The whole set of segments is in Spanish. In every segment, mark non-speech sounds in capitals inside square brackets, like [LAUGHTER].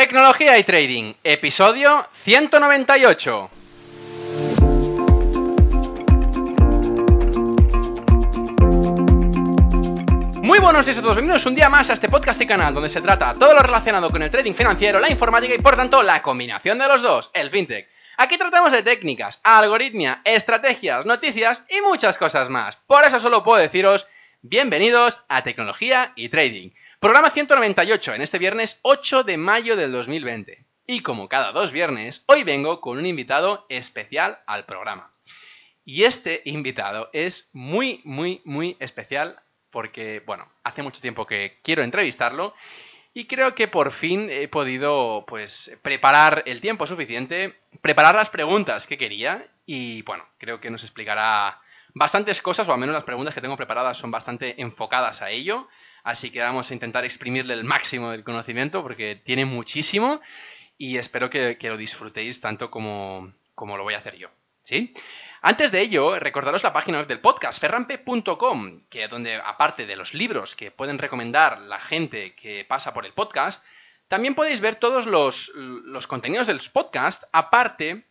Tecnología y Trading, episodio 198. Muy buenos días a todos, bienvenidos un día más a este podcast y canal donde se trata todo lo relacionado con el trading financiero, la informática y por tanto la combinación de los dos, el fintech. Aquí tratamos de técnicas, algoritmia, estrategias, noticias y muchas cosas más. Por eso solo puedo deciros bienvenidos a Tecnología y Trading. Programa 198 en este viernes 8 de mayo del 2020. Y como cada dos viernes, hoy vengo con un invitado especial al programa. Y este invitado es muy, muy, muy especial porque, bueno, hace mucho tiempo que quiero entrevistarlo y creo que por fin he podido, pues, preparar el tiempo suficiente, preparar las preguntas que quería y, bueno, creo que nos explicará bastantes cosas, o al menos las preguntas que tengo preparadas son bastante enfocadas a ello. Así que vamos a intentar exprimirle el máximo del conocimiento porque tiene muchísimo y espero que, lo disfrutéis tanto como, como lo voy a hacer yo. ¿Sí? Antes de ello, recordaros la página web del podcast, ferrampe.com, que es donde, aparte de los libros que pueden recomendar la gente que pasa por el podcast, también podéis ver todos los, los contenidos del podcast, aparte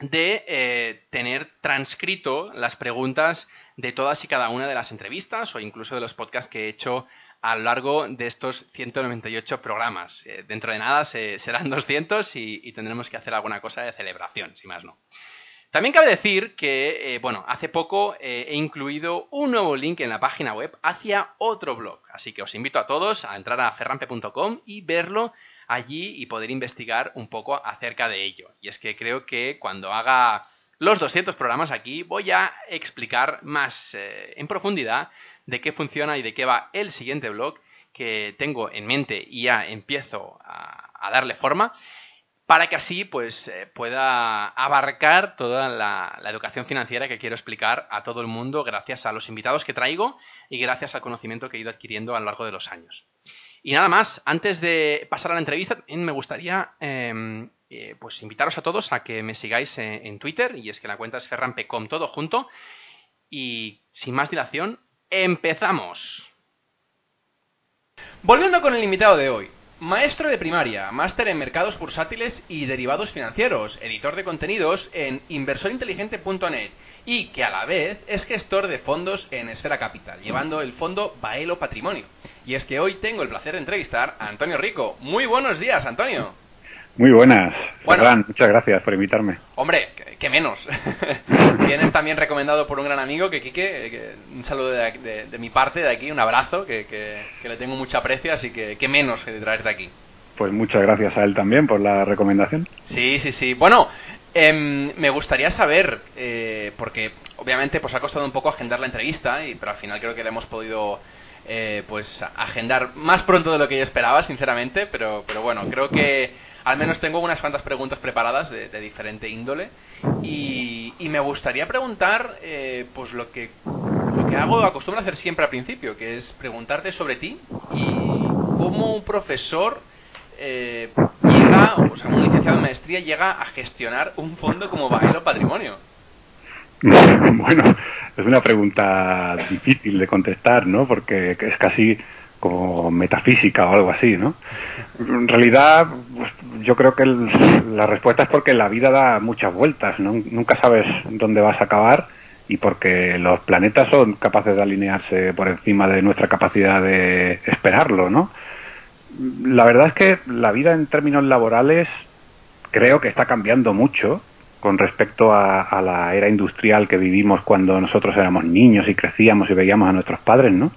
de eh, tener transcrito las preguntas de todas y cada una de las entrevistas o incluso de los podcasts que he hecho a lo largo de estos 198 programas. Eh, dentro de nada serán [LAUGHS] 200 y, tendremos que hacer alguna cosa de celebración, si más no. También cabe decir que, eh, bueno, hace poco eh, he incluido un nuevo link en la página web hacia otro blog, así que os invito a todos a entrar a ferrampe.com y verlo allí y poder investigar un poco acerca de ello. Y es que creo que cuando haga los 200 programas aquí voy a explicar más en profundidad de qué funciona y de qué va el siguiente blog que tengo en mente y ya empiezo a, darle forma para que así pues eh, pueda abarcar toda la, educación financiera que quiero explicar a todo el mundo gracias a los invitados que traigo y gracias al conocimiento que he ido adquiriendo a lo largo de los años. Y nada más, antes de pasar a la entrevista, me gustaría em, eh, pues invitaros a todos a que me sigáis en, en, Twitter, y es que la cuenta es ferrampecom todo junto. Y sin más dilación, ¡Empezamos! Volviendo con el invitado de hoy. Maestro de primaria, máster en mercados bursátiles y derivados financieros, editor de contenidos en inversorinteligente.net y que a la vez es gestor de fondos en Esfera Capital, llevando el fondo Baelo Patrimonio. Y es que hoy tengo el placer de entrevistar a Antonio Rico. Muy buenos días, Antonio. Muy buenas. Bueno, muchas gracias por invitarme. Hombre, que menos. [LAUGHS] Vienes también recomendado por un gran amigo, que Quique, un saludo de, mi parte de aquí, un abrazo, que, le tengo mucha aprecio, así que qué menos que de traerte aquí. Pues muchas gracias a él también por la recomendación. Sí, sí, sí. Bueno, em, me gustaría saber, eh, porque obviamente pues ha costado un poco agendar la entrevista, y, pero al final creo que le hemos podido eh, pues agendar más pronto de lo que yo esperaba, sinceramente, pero, pero bueno, creo que al menos tengo unas cuantas preguntas preparadas de, diferente índole. Y, me gustaría preguntar eh, pues lo que lo que hago acostumbro a hacer siempre al principio que es preguntarte sobre ti y cómo un profesor o sea un licenciado en maestría llega a gestionar un fondo como Baelo Patrimonio [LAUGHS] bueno es una pregunta difícil de contestar no porque es casi como metafísica o algo así, ¿no? En realidad, pues, yo creo que la respuesta es porque la vida da muchas vueltas, ¿no? Nunca sabes dónde vas a acabar y porque los planetas son capaces de alinearse por encima de nuestra capacidad de esperarlo, ¿no? La verdad es que la vida en términos laborales creo que está cambiando mucho con respecto a, la era industrial que vivimos cuando nosotros éramos niños y crecíamos y veíamos a nuestros padres, ¿no?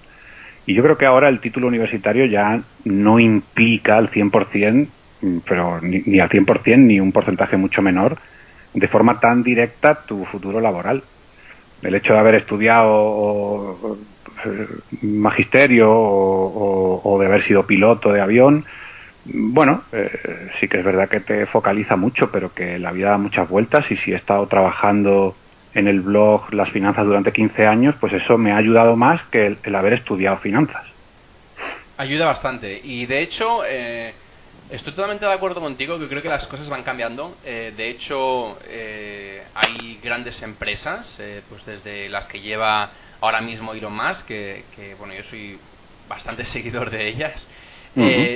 Y yo creo que ahora el título universitario ya no implica al 100%, mm, pero ni, al 100% ni un porcentaje mucho menor, de forma tan directa tu futuro laboral. El hecho de haber estudiado magisterio o, de haber sido piloto de avión, bueno, eh, sí que es verdad que te focaliza mucho, pero que la vida da muchas vueltas y si he estado trabajando en el blog las finanzas durante 15 años, pues eso me ha ayudado más que el, haber estudiado finanzas. Ayuda bastante. Y de hecho, eh, estoy totalmente de acuerdo contigo, que creo que las cosas van cambiando. Eh, de hecho, eh, hay grandes empresas, pues desde las que lleva ahora mismo Elon Musk, que, que bueno, yo soy bastante [LAUGHS] seguidor de ellas.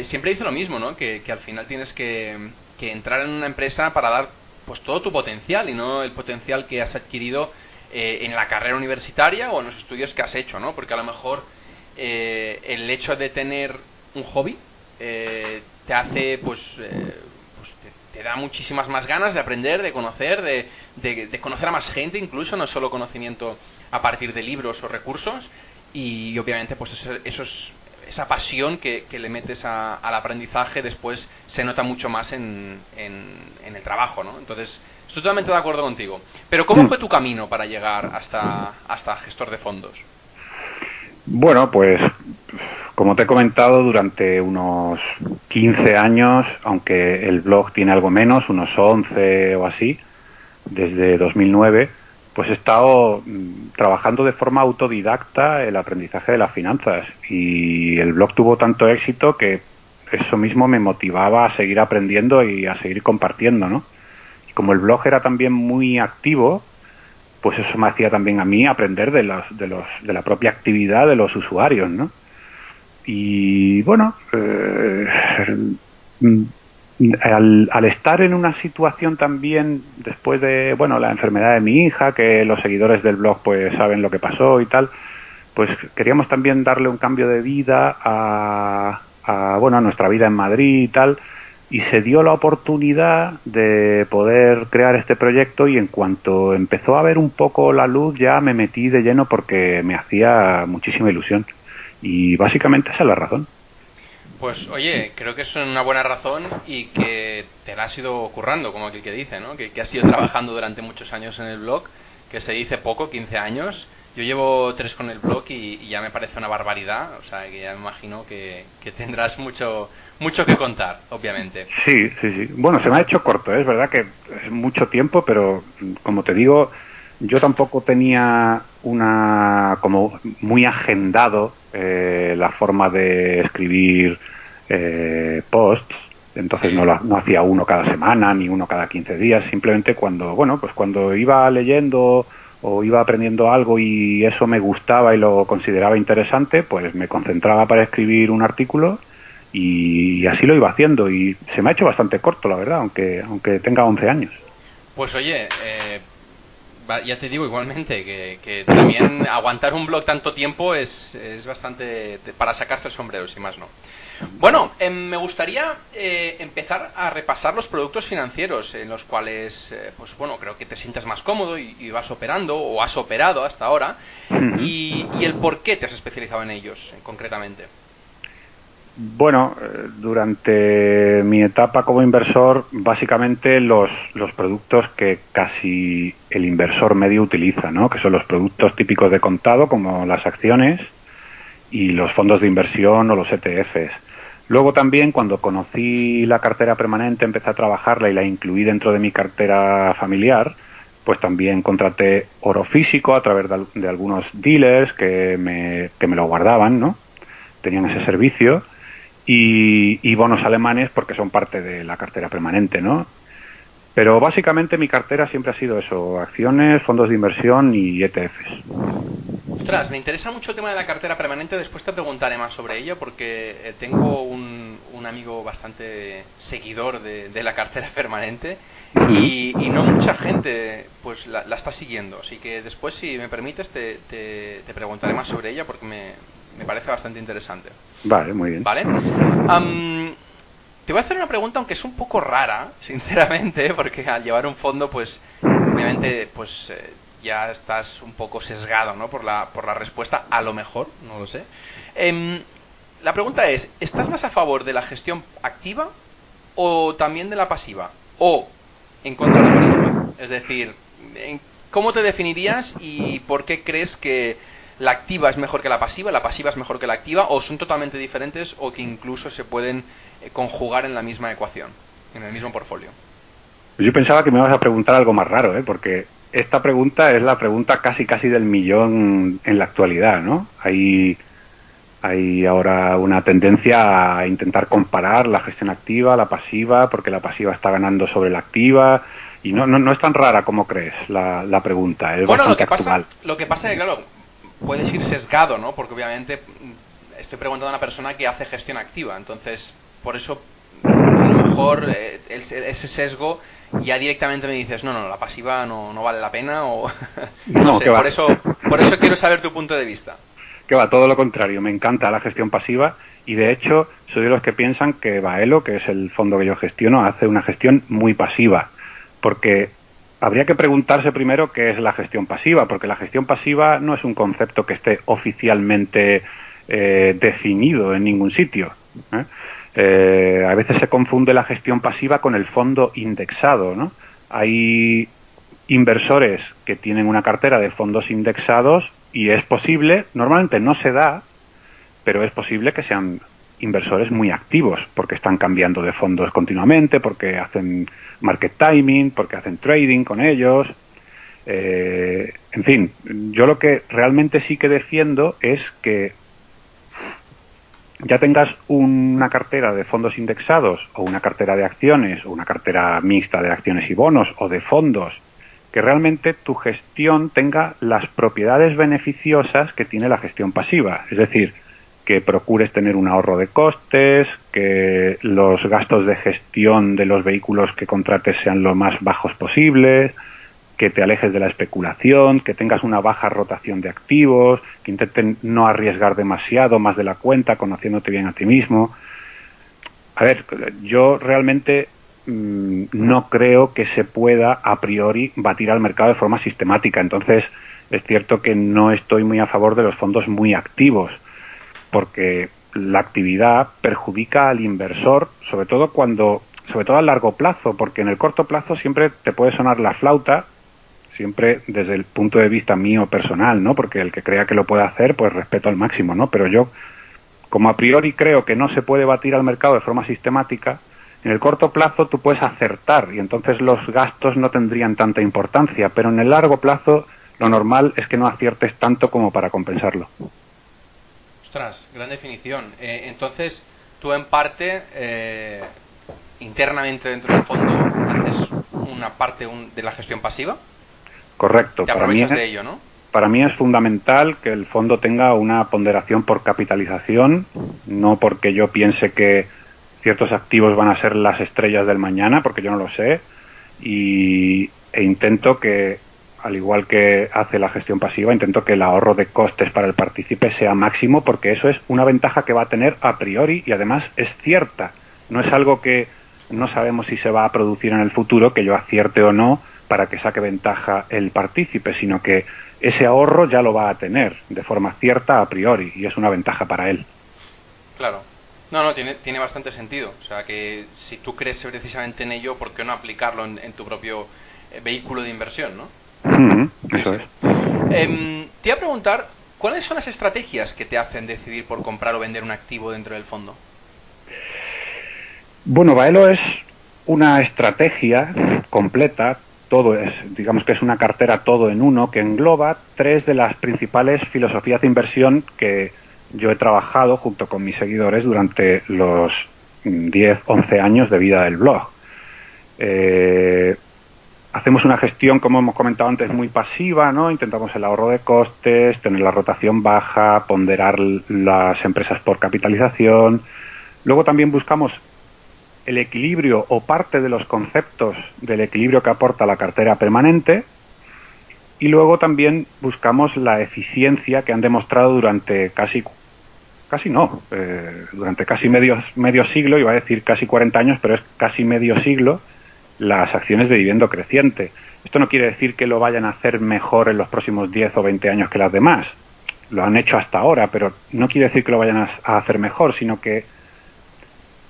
siempre dice lo mismo, ¿no? Que, que al final tienes que, que entrar en una empresa para dar pues todo tu potencial y no el potencial que has adquirido eh, en la carrera universitaria o en los estudios que has hecho, ¿no? Porque a lo mejor eh, el hecho de tener un hobby eh, te hace, pues, pues te, da muchísimas más ganas de aprender, de conocer, de, de, conocer a más gente, incluso no solo conocimiento a partir de libros o recursos. Y, obviamente, pues eso, eso es esa pasión que, le metes al aprendizaje después se nota mucho más en, en, el trabajo, ¿no? Entonces, estoy totalmente de acuerdo contigo. Pero ¿cómo mm. fue tu camino para llegar hasta, hasta gestor de fondos? Bueno, pues como te he comentado, durante unos 15 años, aunque el blog tiene algo menos, unos 11 o así, desde 2009, pues he estado mm, trabajando de forma autodidacta el aprendizaje de las finanzas y el blog tuvo tanto éxito que eso mismo me motivaba a seguir aprendiendo y a seguir compartiendo, ¿no? Y como el blog era también muy activo, pues eso me hacía también a mí aprender de, los, de, los, de la propia actividad de los usuarios, ¿no? Y bueno, eh, al, al, estar en una situación también después de bueno la enfermedad de mi hija que los seguidores del blog pues saben lo que pasó y tal pues queríamos también darle un cambio de vida a, a bueno a nuestra vida en Madrid y tal y se dio la oportunidad de poder crear este proyecto y en cuanto empezó a ver un poco la luz ya me metí de lleno porque me hacía muchísima ilusión y básicamente esa es la razón pues oye, creo que es una buena razón y que te la has ido currando, como aquel que dice, ¿no? Que, has ido trabajando durante muchos años en el blog, que se dice poco, 15 años. Yo llevo tres con el blog y, ya me parece una barbaridad, o sea, que ya me imagino que, tendrás mucho, mucho que contar, obviamente. Sí, sí, sí. Bueno, se me ha hecho corto, ¿eh? es verdad que es mucho tiempo, pero como te digo, yo tampoco tenía una como muy agendado eh, la forma de escribir eh, posts. Entonces no, no hacía uno cada semana ni uno cada 15 días. Simplemente cuando bueno pues cuando iba leyendo o iba aprendiendo algo y eso me gustaba y lo consideraba interesante pues me concentraba para escribir un artículo y, así lo iba haciendo. Y se me ha hecho bastante corto la verdad aunque aunque tenga 11 años. Pues oye eh ya te digo igualmente que, también aguantar un blog tanto tiempo es, es, bastante para sacarse el sombrero, si más no. Bueno, em, me gustaría eh, empezar a repasar los productos financieros en los cuales, eh, pues bueno, creo que te sientas más cómodo y, vas operando o has operado hasta ahora y, y el por qué te has especializado en ellos concretamente. Bueno, eh, durante mi etapa como inversor, básicamente los, los, productos que casi el inversor medio utiliza, ¿no? que son los productos típicos de contado, como las acciones y los fondos de inversión o los ETFs. Luego también, cuando conocí la cartera permanente, empecé a trabajarla y la incluí dentro de mi cartera familiar, pues también contraté oro físico a través de, de algunos dealers que me, que me lo guardaban, ¿no? Tenían ese servicio y, bonos alemanes porque son parte de la cartera permanente, ¿no? Pero básicamente mi cartera siempre ha sido eso, acciones, fondos de inversión y ETFs. Ostras, me interesa mucho el tema de la cartera permanente, después te preguntaré más sobre ello porque eh, tengo un, amigo bastante seguidor de, la cartera [LAUGHS] permanente y, no mucha gente pues la, está siguiendo, así que después si me permites te, te, te preguntaré más sobre ella porque me, me parece bastante interesante. Vale, muy bien. ¿Vale? te voy a hacer una pregunta, aunque es un poco rara, [LAUGHS] sinceramente, porque al llevar un fondo, pues, obviamente, pues eh, ya estás un poco sesgado, ¿no? Por la, por la respuesta, a lo mejor, no lo sé. Em, la pregunta es, ¿estás más a favor de la gestión activa o también de la pasiva? ¿O en contra de la pasiva? Es decir, ¿cómo te definirías y por qué crees que la activa es mejor que la pasiva, la pasiva es mejor que la activa, o son totalmente diferentes o que incluso se pueden eh, conjugar en la misma ecuación, en el mismo portfolio. Yo pensaba que me ibas a preguntar algo más raro, ¿eh? porque esta pregunta es la pregunta casi casi del millón en la actualidad, ¿no? Hay, hay ahora una tendencia a intentar comparar la gestión activa, la pasiva, porque la pasiva está ganando sobre la activa. Y no, no, no es tan rara como crees la, la pregunta. Es bueno, lo que, actual. pasa, lo que pasa es que, claro, puedes ir sesgado, ¿no? Porque obviamente mm, estoy preguntando a una persona que hace gestión activa. Entonces, por eso, a lo mejor eh, ese sesgo ya directamente me dices, no, no, la pasiva no, no vale la pena o... [LAUGHS] no, No, sé, va. por eso, por eso quiero saber tu punto de vista. Que va, todo lo contrario. Me encanta la gestión pasiva y de hecho soy de los que piensan que Baelo, que es el fondo que yo gestiono, hace una gestión muy pasiva. Porque habría que preguntarse primero qué es la gestión pasiva, porque la gestión pasiva no es un concepto que esté oficialmente eh, definido en ningún sitio. ¿eh? Eh, a veces se confunde la gestión pasiva con el fondo indexado. ¿no? Hay inversores que tienen una cartera de fondos indexados y es posible, normalmente no se da, pero es posible que sean inversores muy activos porque están cambiando de fondos continuamente, porque hacen market timing, porque hacen trading con ellos. Eh, en fin, yo lo que realmente sí que defiendo es que ya tengas una cartera de fondos indexados o una cartera de acciones o una cartera mixta de acciones y bonos o de fondos, que realmente tu gestión tenga las propiedades beneficiosas que tiene la gestión pasiva. Es decir, que procures tener un ahorro de costes, que los gastos de gestión de los vehículos que contrates sean lo más bajos posibles, que te alejes de la especulación, que tengas una baja rotación de activos, que intenten no arriesgar demasiado más de la cuenta, conociéndote bien a ti mismo. A ver, yo realmente mmm, no creo que se pueda a priori batir al mercado de forma sistemática. Entonces, es cierto que no estoy muy a favor de los fondos muy activos, porque la actividad perjudica al inversor, sobre todo cuando, sobre todo a largo plazo, porque en el corto plazo siempre te puede sonar la flauta siempre desde el punto de vista mío personal, ¿no? Porque el que crea que lo puede hacer, pues respeto al máximo, ¿no? Pero yo, como a priori creo que no se puede batir al mercado de forma sistemática, en el corto plazo tú puedes acertar y entonces los gastos no tendrían tanta importancia, pero en el largo plazo lo normal es que no aciertes tanto como para compensarlo. Ostras, gran definición. Eh, entonces, tú en parte, eh, internamente dentro del fondo, haces una parte un, de la gestión pasiva. Correcto. Te aprovechas para mí, de ello, ¿no? Para mí es fundamental que el fondo tenga una ponderación por capitalización, no porque yo piense que ciertos activos van a ser las estrellas del mañana, porque yo no lo sé, y, e intento que, al igual que hace la gestión pasiva, intento que el ahorro de costes para el partícipe sea máximo, porque eso es una ventaja que va a tener a priori y además es cierta. No es algo que no sabemos si se va a producir en el futuro, que yo acierte o no, para que saque ventaja el partícipe, sino que ese ahorro ya lo va a tener de forma cierta a priori y es una ventaja para él. Claro. No, no, tiene, tiene bastante sentido. O sea, que si tú crees precisamente en ello, ¿por qué no aplicarlo en, en tu propio eh, vehículo de inversión, no? Mm -hmm, eso es. Eh, te iba a preguntar, ¿cuáles son las estrategias que te hacen decidir por comprar o vender un activo dentro del fondo? Bueno, Baelo es una estrategia completa todo es, digamos que es una cartera todo en uno que engloba tres de las principales filosofías de inversión que yo he trabajado junto con mis seguidores durante los 10, 11 años de vida del blog. Eh, hacemos una gestión, como hemos comentado antes, muy pasiva, ¿no? Intentamos el ahorro de costes, tener la rotación baja, ponderar las empresas por capitalización. Luego también buscamos el equilibrio o parte de los conceptos del equilibrio que aporta la cartera permanente y luego también buscamos la eficiencia que han demostrado durante casi casi no eh, durante casi medio medio siglo iba a decir casi 40 años pero es casi medio siglo las acciones de dividendo creciente esto no quiere decir que lo vayan a hacer mejor en los próximos 10 o 20 años que las demás lo han hecho hasta ahora pero no quiere decir que lo vayan a, hacer mejor sino que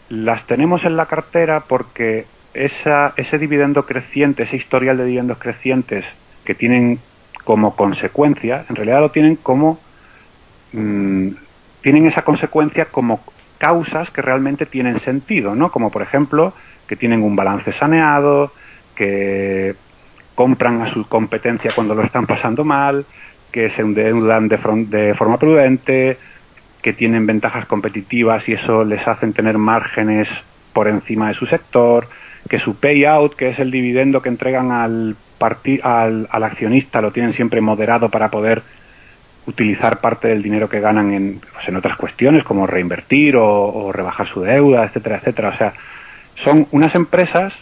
las tenemos en la cartera porque esa, ese dividendo creciente, ese historial de dividendos crecientes que tienen como consecuencia, en realidad lo tienen como mm, tienen esa consecuencia como causas que realmente tienen sentido, ¿no? Como por ejemplo que tienen un balance saneado, que compran a su competencia cuando lo están pasando mal, que se endeudan de, de forma prudente, que tienen ventajas competitivas y eso les hacen tener márgenes por encima de su sector, que su payout, que es el dividendo que entregan al, al, accionista, lo tienen siempre moderado para poder utilizar parte del dinero que ganan en, pues en otras cuestiones como reinvertir o, rebajar su deuda, etcétera, etcétera. O sea, son unas empresas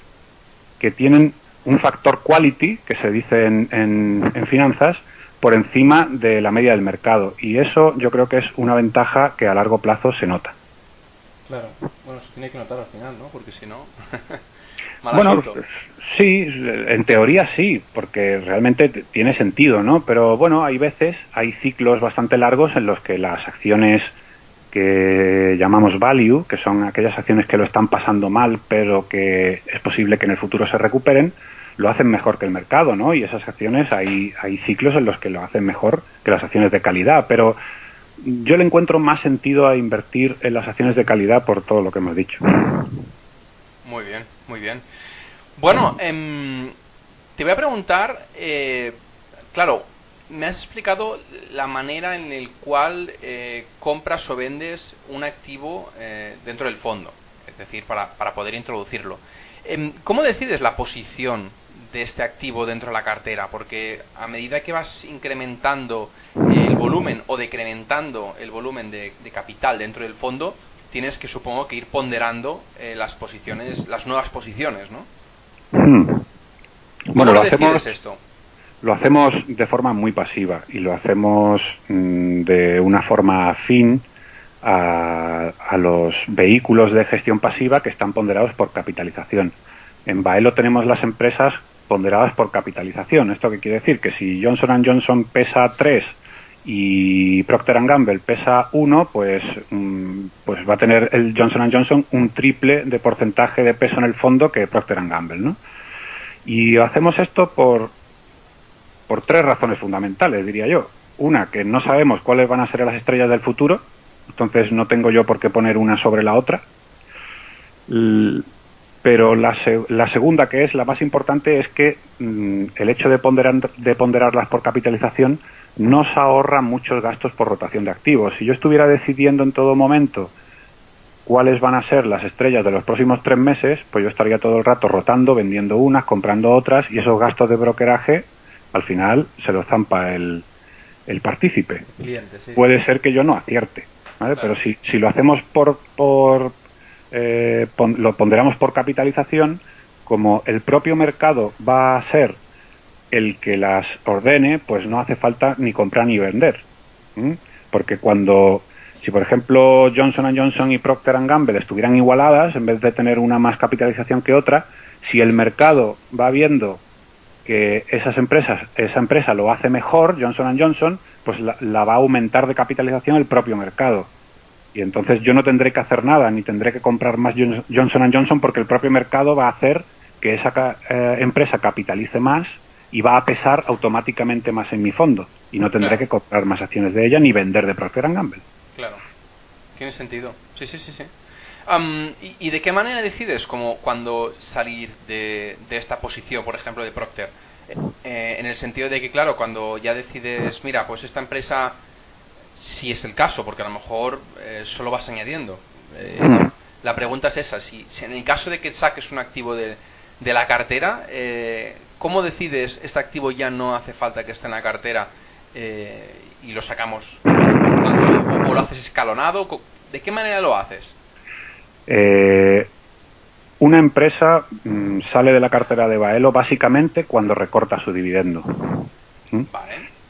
que tienen un factor quality, que se dice en, en, finanzas, por encima de la media del mercado. Y eso yo creo que es una ventaja que a largo plazo se nota. Claro, bueno, se tiene que notar al final, ¿no? Porque si no... [LAUGHS] bueno, sí, en teoría sí, porque realmente tiene sentido, ¿no? Pero bueno, hay veces, hay ciclos bastante largos en los que las acciones que llamamos value, que son aquellas acciones que lo están pasando mal, pero que es posible que en el futuro se recuperen, lo hacen mejor que el mercado, ¿no? Y esas acciones hay, hay ciclos en los que lo hacen mejor que las acciones de calidad, pero yo le encuentro más sentido a invertir en las acciones de calidad por todo lo que hemos dicho. Muy bien, muy bien. Bueno, em, te voy a preguntar, eh, claro, me has explicado la manera en la cual eh, compras o vendes un activo eh, dentro del fondo, es decir, para, para poder introducirlo. Em, ¿Cómo decides la posición de este activo dentro de la cartera? Porque a medida que vas incrementando el volumen o decrementando el volumen de, de capital dentro del fondo, tienes que supongo que ir ponderando las posiciones, las nuevas posiciones, ¿no? Hmm. Bueno, lo, hacemos esto? Lo hacemos de forma muy pasiva y lo hacemos mm, de una forma afín a, los vehículos de gestión pasiva que están ponderados por capitalización. En Baelo tenemos las empresas ponderadas por capitalización. ¿Esto qué quiere decir? Que si Johnson Johnson pesa 3 y Procter Gamble pesa 1, pues, mm, pues va a tener el Johnson Johnson un triple de porcentaje de peso en el fondo que Procter Gamble, ¿no? Y hacemos esto por, por tres razones fundamentales, diría yo. Una, que no sabemos cuáles van a ser las estrellas del futuro, entonces no tengo yo por qué poner una sobre la otra. Pero la, la segunda, que es la más importante, es que mm, el hecho de, ponderar, de ponderarlas por capitalización nos ahorra muchos gastos por rotación de activos. Si yo estuviera decidiendo en todo momento cuáles van a ser las estrellas de los próximos tres meses, pues yo estaría todo el rato rotando, vendiendo unas, comprando otras, y esos gastos de brokeraje, al final, se los zampa el, el partícipe. Puede ser que yo no acierte, ¿vale? Pero si, si lo hacemos por, por eh, lo ponderamos por capitalización, como el propio mercado va a ser el que las ordene, pues no hace falta ni comprar ni vender. Porque cuando si, por ejemplo, Johnson Johnson y Procter Gamble estuvieran igualadas, en vez de tener una más capitalización que otra, si el mercado va viendo que esas empresas, esa empresa lo hace mejor, Johnson Johnson, pues la, va a aumentar de capitalización el propio mercado. Y entonces yo no tendré que hacer nada, ni tendré que comprar más Johnson Johnson porque el propio mercado va a hacer que esa eh, empresa capitalice más y va a pesar automáticamente más en mi fondo. Y no tendré que comprar más acciones de ella ni vender de Procter Gamble. Claro. Tiene sentido. Sí, sí, sí, sí. ¿Y, de qué manera decides como cuando salir de, esta posición, por ejemplo, de Procter? Eh, en el sentido de que, claro, cuando ya decides, mira, pues esta empresa, si es el caso, porque a lo mejor eh, solo vas añadiendo. Eh, la, pregunta es esa, si, en el caso de que saques un activo de, la cartera, ¿cómo decides este activo ya no hace falta que esté en la cartera y lo sacamos o, lo haces escalonado? ¿De qué manera lo haces? Eh, una empresa mm, sale de la cartera de Baelo básicamente cuando recorta su dividendo. ¿Mm?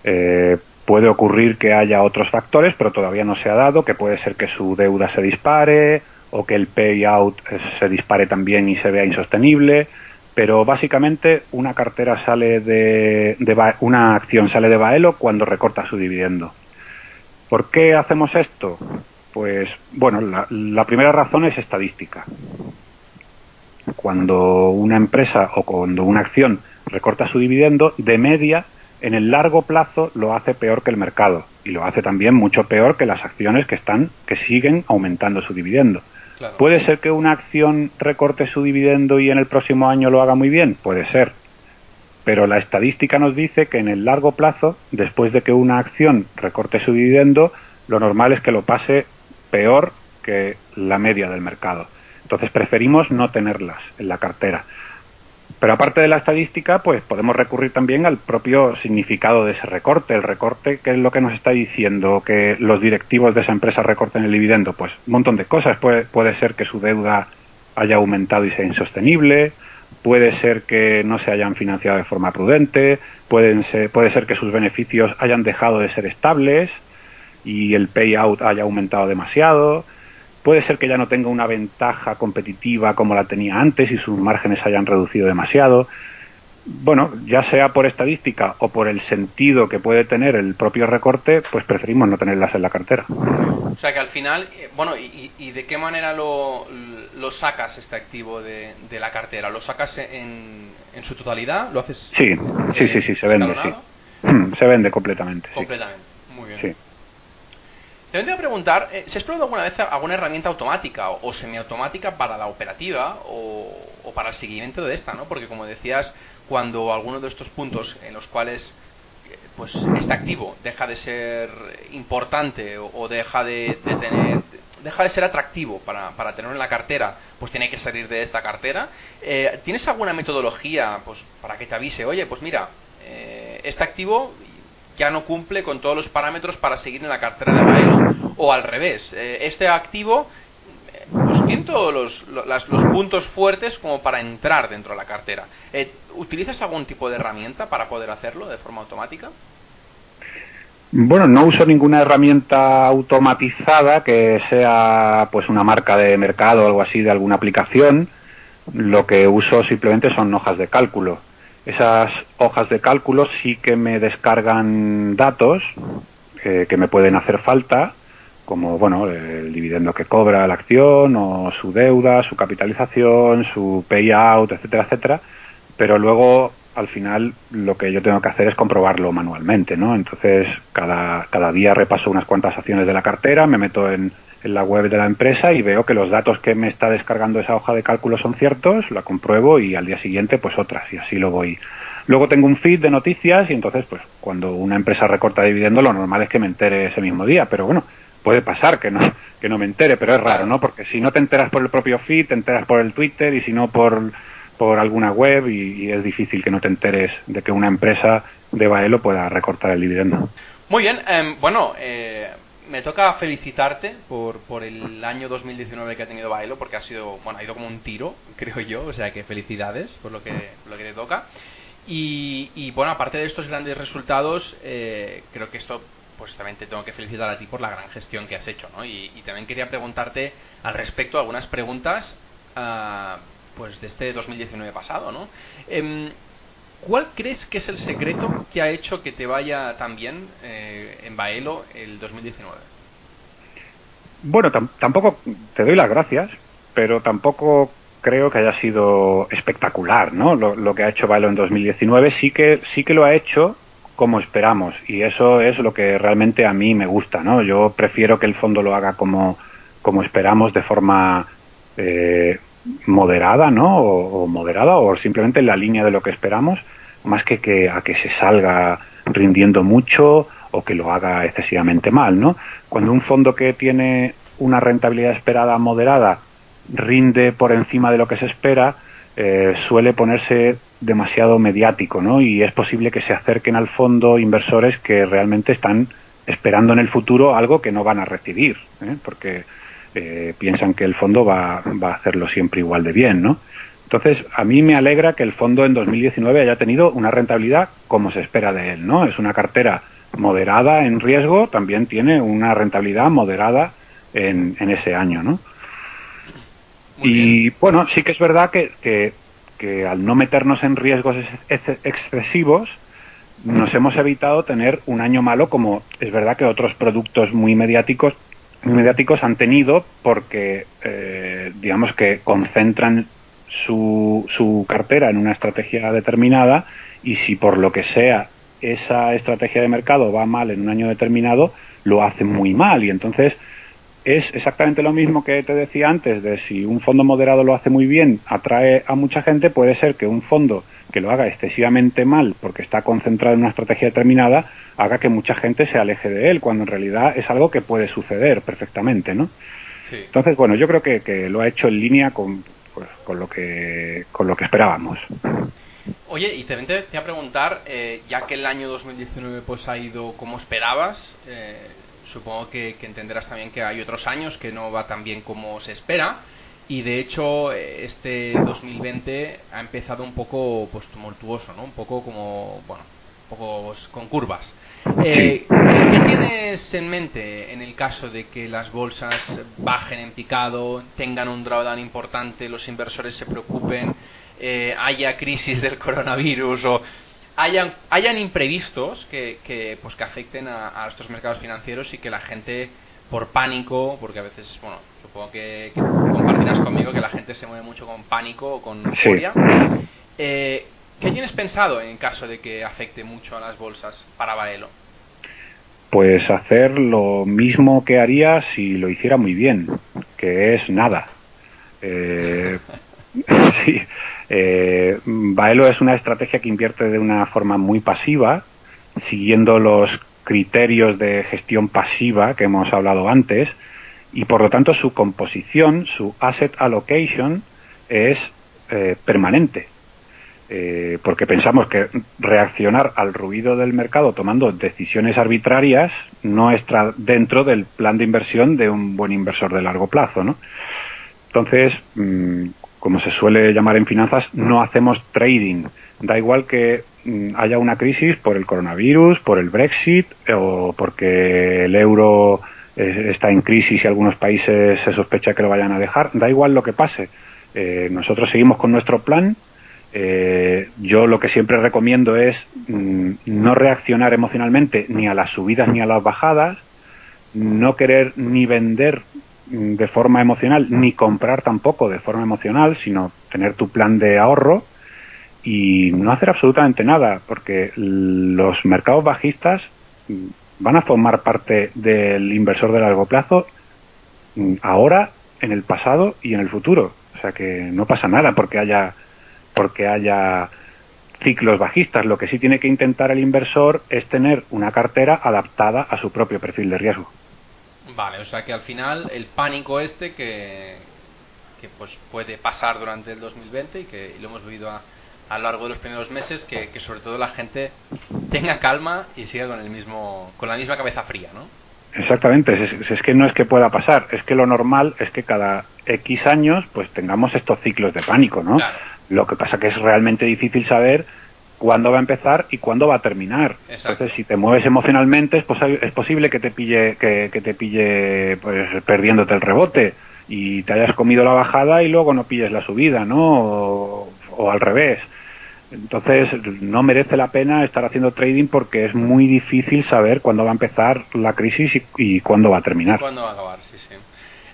Eh, puede ocurrir que haya otros factores, pero todavía no se ha dado, que puede ser que su deuda se dispare o que el payout eh, se dispare también y se vea insostenible. Pero básicamente una cartera sale de, de una acción sale de Baelo cuando recorta su dividendo. ¿Por qué hacemos esto? Pues bueno, la, primera razón es estadística. Cuando una empresa o cuando una acción recorta su dividendo, de media en el largo plazo lo hace peor que el mercado y lo hace también mucho peor que las acciones que están que siguen aumentando su dividendo. ¿Puede ser que una acción recorte su dividendo y en el próximo año lo haga muy bien? Puede ser. Pero la estadística nos dice que en el largo plazo, después de que una acción recorte su dividendo, lo normal es que lo pase peor que la media del mercado. Entonces preferimos no tenerlas en la cartera. Pero aparte de la estadística, pues podemos recurrir también al propio significado de ese recorte. El recorte, ¿qué es lo que nos está diciendo? Que los directivos de esa empresa recorten el dividendo. Pues un montón de cosas. Puede, ser que su deuda haya aumentado y sea insostenible. Puede ser que no se hayan financiado de forma prudente. Puede ser que sus beneficios hayan dejado de ser estables y el payout haya aumentado demasiado Puede ser que ya no tenga una ventaja competitiva como la tenía antes y sus márgenes hayan reducido demasiado. Bueno, ya sea por estadística o por el sentido que puede tener el propio recorte, pues preferimos no tenerlas en la cartera. O sea que al final, eh, bueno, ¿y, de qué manera lo, sacas este activo de, la cartera? ¿Lo sacas en, su totalidad? ¿Lo haces? Sí, sí, sí, sí, se vende, sí. Hmm, se vende completamente. Completamente, muy bien. Sí. También te voy a preguntar, eh, ¿se ha explorado alguna vez alguna herramienta automática o, semiautomática para la operativa o, para el seguimiento de esta, ¿no? Porque como decías, cuando alguno de estos puntos en los cuales eh, pues este activo deja de ser importante o, deja de, tener deja de ser atractivo para, para tenerlo en la cartera, pues tiene que salir de esta cartera. Eh, ¿Tienes alguna metodología pues para que te avise, oye, pues mira, este activo ya no cumple con todos los parámetros para seguir en la cartera de Baelo. O al revés, eh, este activo pues tiene todos los, puntos fuertes como para entrar dentro de la cartera. Eh, ¿Utilizas algún tipo de herramienta para poder hacerlo de forma automática? Bueno, no uso ninguna herramienta automatizada que sea pues una marca de mercado o algo así de alguna aplicación. Lo que uso simplemente son hojas de cálculo. Esas hojas de cálculo sí que me descargan datos eh, que me pueden hacer falta, como bueno, el dividendo que cobra la acción o su deuda, su capitalización, su payout, etcétera, etcétera. Pero luego, al final, lo que yo tengo que hacer es comprobarlo manualmente, ¿no? Entonces, cada, cada día repaso unas cuantas acciones de la cartera, me meto en, en la web de la empresa y veo que los datos que me está descargando esa hoja de cálculo son ciertos, la compruebo y al día siguiente pues otras y así lo voy. Luego tengo un feed de noticias y entonces pues cuando una empresa recorta dividendo lo normal es que me entere ese mismo día, pero bueno, puede pasar que no que no me entere, pero es raro, ¿no? Porque si no te enteras por el propio feed, te enteras por el Twitter y si no por por alguna web y, es difícil que no te enteres de que una empresa de Baelo pueda recortar el dividendo. Muy bien, em, bueno, eh, me toca felicitarte por, por el año 2019 que ha tenido Bailo, porque ha sido, bueno, ha ido como un tiro, [LAUGHS] creo yo, o sea que felicidades por lo que, lo que te toca. Y, y, bueno, aparte de estos grandes resultados, eh, creo que esto, pues también te tengo que felicitar a ti por la gran gestión que has hecho, ¿no? Y, también quería preguntarte al respecto algunas preguntas, uh, pues de este 2019 pasado, ¿no? Em, ¿Cuál crees que es el secreto que ha hecho que te vaya tan bien eh, en Baelo el 2019? Bueno, tampoco te doy las gracias, pero tampoco creo que haya sido espectacular, ¿no? Lo, que ha hecho Baelo en 2019 sí que sí que lo ha hecho como esperamos y eso es lo que realmente a mí me gusta, ¿no? Yo prefiero que el fondo lo haga como como esperamos de forma eh, moderada, ¿no? O, o, moderada o simplemente en la línea de lo que esperamos más que, que a que se salga rindiendo mucho o que lo haga excesivamente mal, ¿no? Cuando un fondo que tiene una rentabilidad esperada moderada rinde por encima de lo que se espera, eh, suele ponerse demasiado mediático, ¿no? Y es posible que se acerquen al fondo inversores que realmente están esperando en el futuro algo que no van a recibir, ¿eh? porque eh, piensan que el fondo va, va, a hacerlo siempre igual de bien, ¿no? Entonces, a mí me alegra que el fondo en 2019 haya tenido una rentabilidad como se espera de él, ¿no? Es una cartera moderada en riesgo, también tiene una rentabilidad moderada en, ese año, ¿no? y bueno, sí que es verdad que, que, al no meternos en riesgos excesivos, nos hemos evitado tener un año malo como es verdad que otros productos muy mediáticos mediáticos han tenido porque eh, digamos que concentran su, su cartera en una estrategia determinada y si por lo que sea esa estrategia de mercado va mal en un año determinado, lo hace muy mal. Y entonces es exactamente lo mismo que te decía antes de si un fondo moderado lo hace muy bien, atrae a mucha gente, puede ser que un fondo que lo haga excesivamente mal porque está concentrado en una estrategia determinada haga que mucha gente se aleje de él, cuando en realidad es algo que puede suceder perfectamente, ¿no? Entonces, bueno, yo creo que, lo ha hecho en línea con, pues, con, lo, que, con lo que esperábamos. Oye, y te, te voy a preguntar, eh, ya que el año 2019 pues ha ido como esperabas, eh, supongo que, entenderás también que hay otros años que no va tan bien como se espera. Y de hecho, este 2020 ha empezado un poco pues tumultuoso, ¿no? Un poco como, bueno, un poco pues, con curvas. Eh, ¿Qué tienes en mente en el caso de que las bolsas bajen en picado, tengan un drawdown importante, los inversores se preocupen, eh, haya crisis del coronavirus o hayan, hayan imprevistos que, que, pues, que afecten a, estos mercados financieros y que la gente, por pánico, porque a veces, bueno, supongo que, compartirás conmigo que la gente se mueve mucho con pánico o con euforia. Eh, ¿Qué tienes pensado en caso de que afecte mucho a las bolsas para Baelo? Pues hacer lo mismo que haría si lo hiciera muy bien, que es nada. Eh, [LAUGHS] sí, eh, Baelo es una estrategia que invierte de una forma muy pasiva, siguiendo los criterios de gestión pasiva que hemos hablado antes, y por lo tanto su composición, su asset allocation, es eh, permanente. Eh, porque pensamos que reaccionar al ruido del mercado tomando decisiones arbitrarias no está dentro del plan de inversión de un buen inversor de largo plazo. ¿no? Entonces, mm, como se suele llamar en finanzas, no hacemos trading. Da igual que mm, haya una crisis por el coronavirus, por el Brexit o porque el euro eh, está en crisis y algunos países se sospecha que lo vayan a dejar. Da igual lo que pase. Eh, nosotros seguimos con nuestro plan. Eh, yo lo que siempre recomiendo es mm, no reaccionar emocionalmente ni a las subidas ni a las bajadas, no querer ni vender Mm, de forma emocional, ni comprar tampoco de forma emocional, sino tener tu plan de ahorro y no hacer absolutamente nada, porque los mercados bajistas mm, van a formar parte del inversor de largo plazo ahora, en el pasado y en el futuro. O sea que no pasa nada porque haya porque haya ciclos bajistas. Lo que sí tiene que intentar el inversor es tener una cartera adaptada a su propio perfil de riesgo. Vale, o sea que al final el pánico este que, que pues puede pasar durante el 2020 y que lo hemos vivido a, a lo largo de los primeros meses, que, sobre todo la gente tenga calma y siga con el mismo, con la misma cabeza fría, ¿no? Exactamente, es, es, que no es que pueda pasar, es que lo normal es que cada X años pues tengamos estos ciclos de pánico, ¿no? Lo que pasa que es realmente difícil saber cuándo va a empezar y cuándo va a terminar. Entonces, si te mueves emocionalmente, es, es posible que te pille, que, te pille pues, perdiéndote el rebote y te hayas comido la bajada y luego no pilles la subida, ¿no? O, al revés. Entonces, no merece la pena estar haciendo trading porque es muy difícil saber cuándo va a empezar la crisis y, cuándo va a terminar. ¿Cuándo va a acabar? Sí, sí.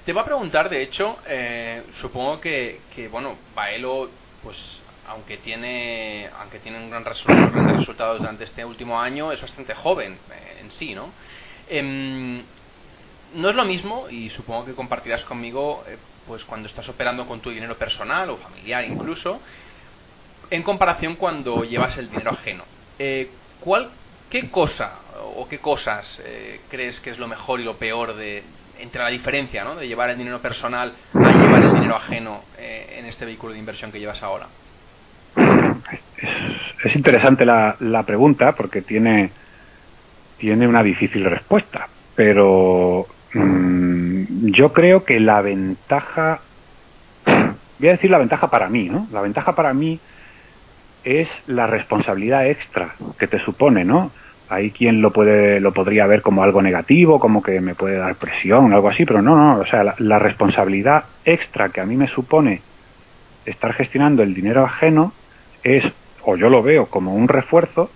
Te voy a preguntar, de hecho, eh, supongo que, que, bueno, Baelo, pues aunque tiene, aunque un gran resultado, resultados durante este último año, es bastante joven eh, en sí, ¿no? Em, no es lo mismo, y supongo que compartirás conmigo, eh, pues cuando estás operando con tu dinero personal o familiar incluso, en comparación cuando llevas el dinero ajeno. Eh, ¿cuál, ¿Qué cosa o qué cosas crees que es lo mejor y lo peor de, entre la diferencia ¿no? de llevar el dinero personal llevar el dinero ajeno en este vehículo de inversión que llevas ahora? Es, interesante la, pregunta porque tiene, tiene una difícil respuesta, pero mm, yo creo que la ventaja, voy a decir la ventaja para mí, ¿no? La ventaja para mí es la responsabilidad extra que te supone, ¿no? Hay quien lo puede, lo podría ver como algo negativo, como que me puede dar presión, algo así, pero no, no, o sea, la responsabilidad extra que a mí me supone estar gestionando el dinero ajeno es, o yo lo veo como un refuerzo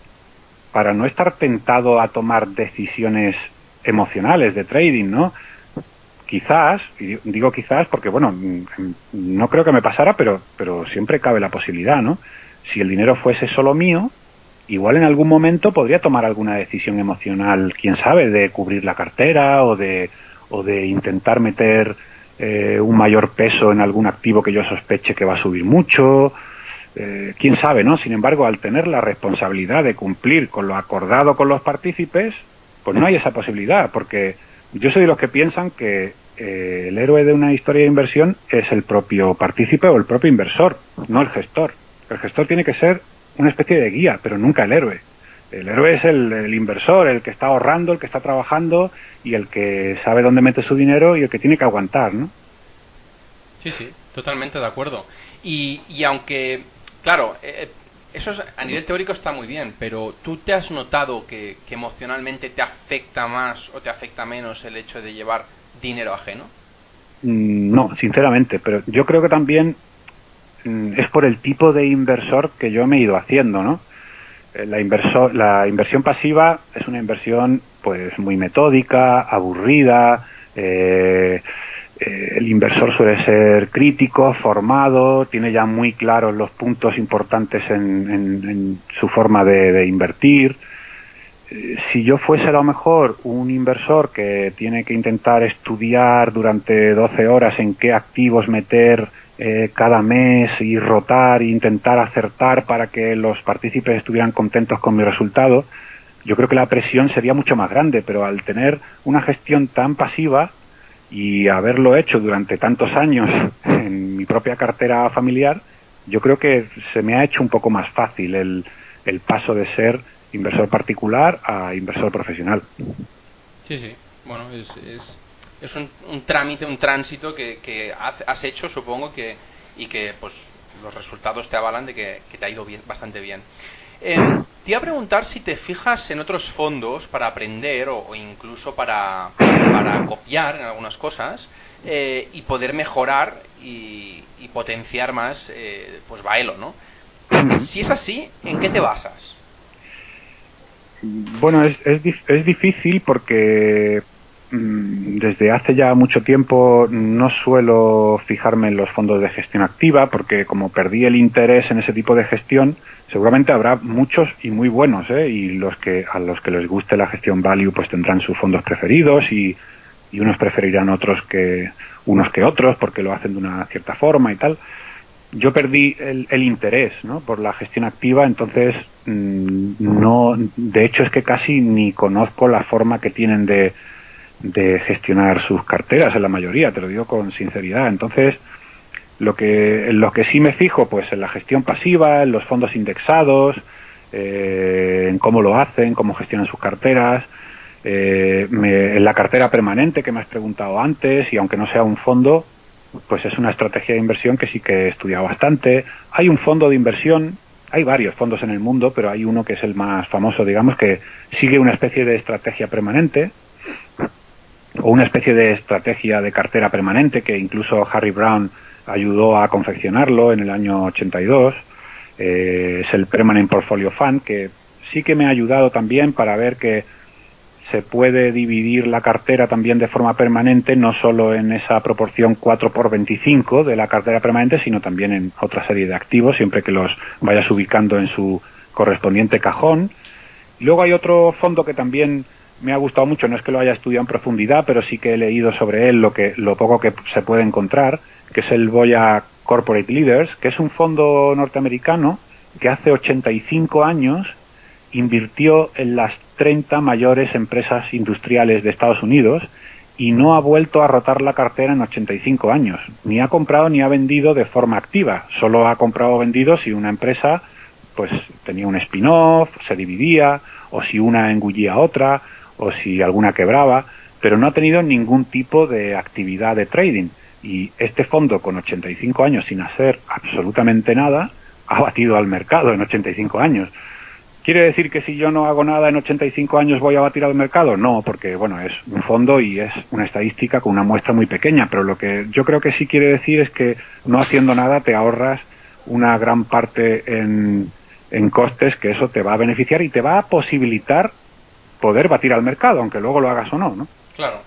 para no estar tentado a tomar decisiones emocionales de trading, ¿no? Quizás, y digo quizás porque, bueno, no creo que me pasara, pero, pero siempre cabe la posibilidad, ¿no? Si el dinero fuese solo mío, igual en algún momento podría tomar alguna decisión emocional, quién sabe, de cubrir la cartera o de, o de intentar meter eh, un mayor peso en algún activo que yo sospeche que va a subir mucho. Eh, quién sabe, ¿no? Sin embargo, al tener la responsabilidad de cumplir con lo acordado con los partícipes, pues no hay esa posibilidad, porque yo soy de los que piensan que eh, el héroe de una historia de inversión es el propio partícipe o el propio inversor, no el gestor. El gestor tiene que ser una especie de guía, pero nunca el héroe. El héroe es el, inversor, el que está ahorrando, el que está trabajando y el que sabe dónde mete su dinero y el que tiene que aguantar, ¿no? Sí, sí, totalmente de acuerdo. Y, aunque, claro, eh, eso a nivel teórico está muy bien, pero ¿tú te has notado que, que, emocionalmente te afecta más o te afecta menos el hecho de llevar dinero ajeno? Mm, no, sinceramente, pero yo creo que también es por el tipo de inversor que yo me he ido haciendo, ¿no? Eh, la, la inversión pasiva es una inversión pues muy metódica, aburrida, eh, eh, el inversor suele ser crítico, formado, tiene ya muy claros los puntos importantes en, su forma de, invertir. si yo fuese a lo mejor un inversor que tiene que intentar estudiar durante 12 horas en qué activos meter eh, cada mes y rotar e intentar acertar para que los partícipes estuvieran contentos con mi resultado, yo creo que la presión sería mucho más grande, pero al tener una gestión tan pasiva y haberlo hecho durante tantos años [LAUGHS] en mi propia cartera familiar, yo creo que se me ha hecho un poco más fácil el, el paso de ser inversor particular a inversor profesional. Sí, sí. Bueno, es, es es un, trámite, un tránsito que, has hecho, supongo, que, y que pues los resultados te avalan de que, te ha ido bastante bien. Eh, te iba a preguntar si te fijas en otros fondos para aprender o, incluso para, copiar en algunas cosas eh, y poder mejorar y, potenciar más eh, pues Baelo, ¿no? Si es así, ¿en qué te basas? Bueno, es, es, es difícil porque desde hace ya mucho tiempo no suelo fijarme en los fondos de gestión activa porque como perdí el interés en ese tipo de gestión, seguramente habrá muchos y muy buenos, ¿eh? y los que a los que les guste la gestión value pues tendrán sus fondos preferidos y, unos preferirán otros que unos que otros porque lo hacen de una cierta forma y tal. Yo perdí el, interés ¿no? por la gestión activa, entonces mm, no, de hecho es que casi ni conozco la forma que tienen de de gestionar sus carteras en la mayoría, te lo digo con sinceridad. Entonces, lo que, en lo que sí me fijo, pues en la gestión pasiva, en los fondos indexados, eh, en cómo lo hacen, cómo gestionan sus carteras, eh, en la cartera permanente que me has preguntado antes, y aunque no sea un fondo, pues es una estrategia de inversión que sí que he estudiado bastante. Hay un fondo de inversión, hay varios fondos en el mundo, pero hay uno que es el más famoso, digamos, que sigue una especie de estrategia permanente, o una especie de estrategia de cartera permanente que incluso Harry Brown ayudó a confeccionarlo en el año 82. Eh, es el Permanent Portfolio Fund que sí que me ha ayudado también para ver que se puede dividir la cartera también de forma permanente, no solo en esa proporción 4 por 25 de la cartera permanente, sino también en otra serie de activos, siempre que los vayas ubicando en su correspondiente cajón. Luego hay otro fondo que también me ha gustado mucho, no es que lo haya estudiado en profundidad, pero sí que he leído sobre él lo, que, lo poco que se puede encontrar, que es el Boya Corporate Leaders, que es un fondo norteamericano que hace 85 años invirtió en las 30 mayores empresas industriales de Estados Unidos y no ha vuelto a rotar la cartera en 85 años. Ni ha comprado ni ha vendido de forma activa. Solo ha comprado o vendido si una empresa pues tenía un spin-off, se dividía, o si una engullía a otra, o si alguna quebraba, pero no ha tenido ningún tipo de actividad de trading. Y este fondo, con 85 años sin hacer absolutamente nada, [LAUGHS] ha batido al mercado en 85 años. ¿Quiere decir que si yo no hago nada en 85 años voy a batir al mercado? No, porque bueno, es un fondo y es una estadística con una muestra muy pequeña, pero lo que yo creo que sí quiere decir es que no haciendo nada te ahorras una gran parte en, en costes que eso te va a beneficiar y te va a posibilitar poder batir al mercado, aunque luego lo hagas o no, ¿no? Claro.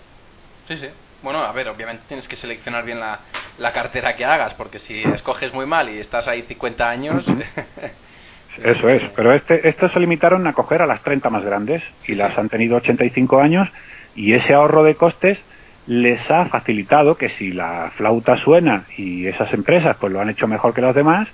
Sí, sí. Bueno, a ver, obviamente tienes que seleccionar bien la, la cartera que hagas, porque si escoges muy mal y estás ahí 50 años... [LAUGHS] eso es. Pero este, estos se limitaron a coger a las 30 más grandes y las han tenido 85 años y ese ahorro de costes les ha facilitado que si la flauta suena y esas empresas pues lo han hecho mejor que los demás,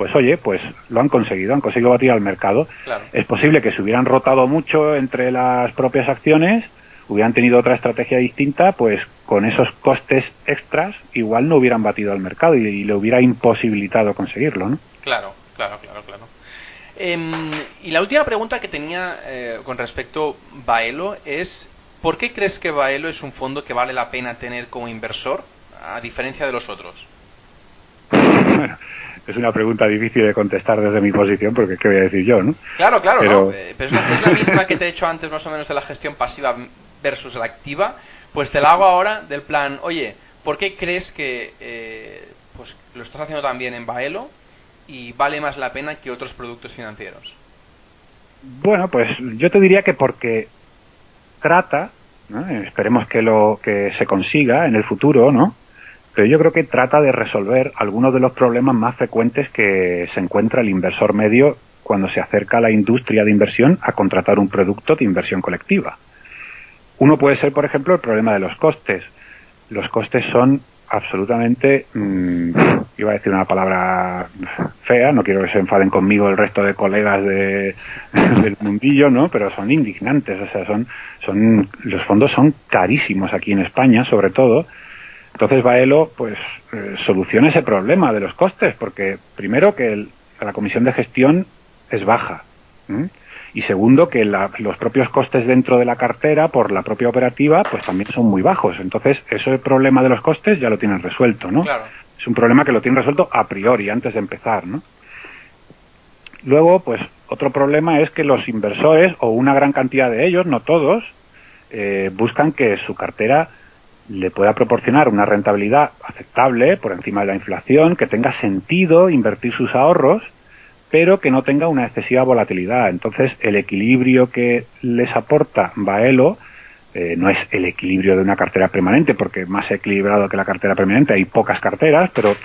pues oye, pues lo han conseguido, han conseguido batir al mercado. Es posible que se hubieran rotado mucho entre las propias acciones, hubieran tenido otra estrategia distinta, pues con esos costes extras igual no hubieran batido al mercado y, le hubiera imposibilitado conseguirlo, ¿no? Claro, claro, claro, claro. Em, y la última pregunta que tenía eh, con respecto a Baelo es ¿Por qué crees que Baelo es un fondo que vale la pena tener como inversor, a diferencia de los otros? Bueno, [LAUGHS] es una pregunta difícil de contestar desde mi posición, porque ¿qué voy a decir yo, no? Claro, claro, pero, eh, es, la, misma que te he hecho antes, más o menos, de la gestión pasiva versus la activa. Pues te la hago ahora del plan, oye, ¿por qué crees que eh, pues lo estás haciendo también en Baelo y vale más la pena que otros productos financieros? Bueno, pues yo te diría que porque trata, esperemos que lo que se consiga en el futuro, ¿no? Pero yo creo que trata de resolver algunos de los problemas más frecuentes que se encuentra el inversor medio cuando se acerca a la industria de inversión a contratar un producto de inversión colectiva. Uno puede ser, por ejemplo, el problema de los costes. Los costes son absolutamente, mm, iba a decir una palabra fea, no quiero que se enfaden conmigo el resto de colegas de, [LAUGHS] del mundillo, ¿no? Pero son indignantes, o sea, son, son, los fondos son carísimos aquí en España, sobre todo. Entonces Baelo, pues, eh, soluciona ese problema de los costes, porque primero que la comisión de gestión es baja y segundo que los propios costes dentro de la cartera por la propia operativa pues también son muy bajos. Entonces ese problema de los costes ya lo tienen resuelto no es un problema que lo tienen resuelto a priori antes de empezar no luego pues otro problema es que los inversores o una gran cantidad de ellos no todos eh, buscan que su cartera le pueda proporcionar una rentabilidad aceptable por encima de la inflación que tenga sentido invertir sus ahorros pero que no tenga una excesiva volatilidad. Entonces, el equilibrio que les aporta Baelo eh, no es el equilibrio de una cartera permanente, porque más equilibrado que la cartera permanente hay pocas carteras, pero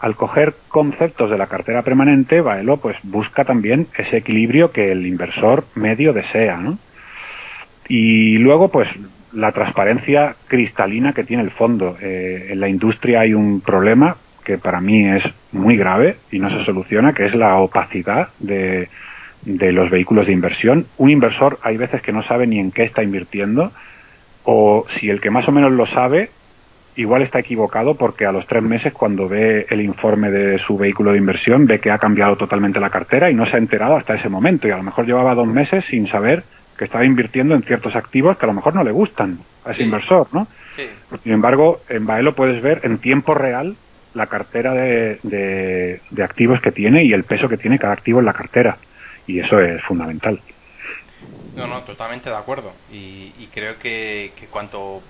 al coger conceptos de la cartera permanente, Baelo pues busca también ese equilibrio que el inversor medio desea, ¿no? Y luego, pues, la transparencia cristalina que tiene el fondo. Eh, en la industria hay un problema que para mí es muy grave y no se soluciona, que es la opacidad de, de los vehículos de inversión. Un inversor hay veces que no sabe ni en qué está invirtiendo o si el que más o menos lo sabe, igual está equivocado porque a los tres meses cuando ve el informe de su vehículo de inversión ve que ha cambiado totalmente la cartera y no se ha enterado hasta ese momento y a lo mejor llevaba dos meses sin saber que estaba invirtiendo en ciertos activos que a lo mejor no le gustan a ese inversor, ¿no? Sin embargo, en Baelo puedes ver en tiempo real la cartera de, de, activos que tiene y el peso que tiene cada activo en la cartera. Y eso es fundamental. No, no, totalmente de acuerdo. Y, creo que, cuanto,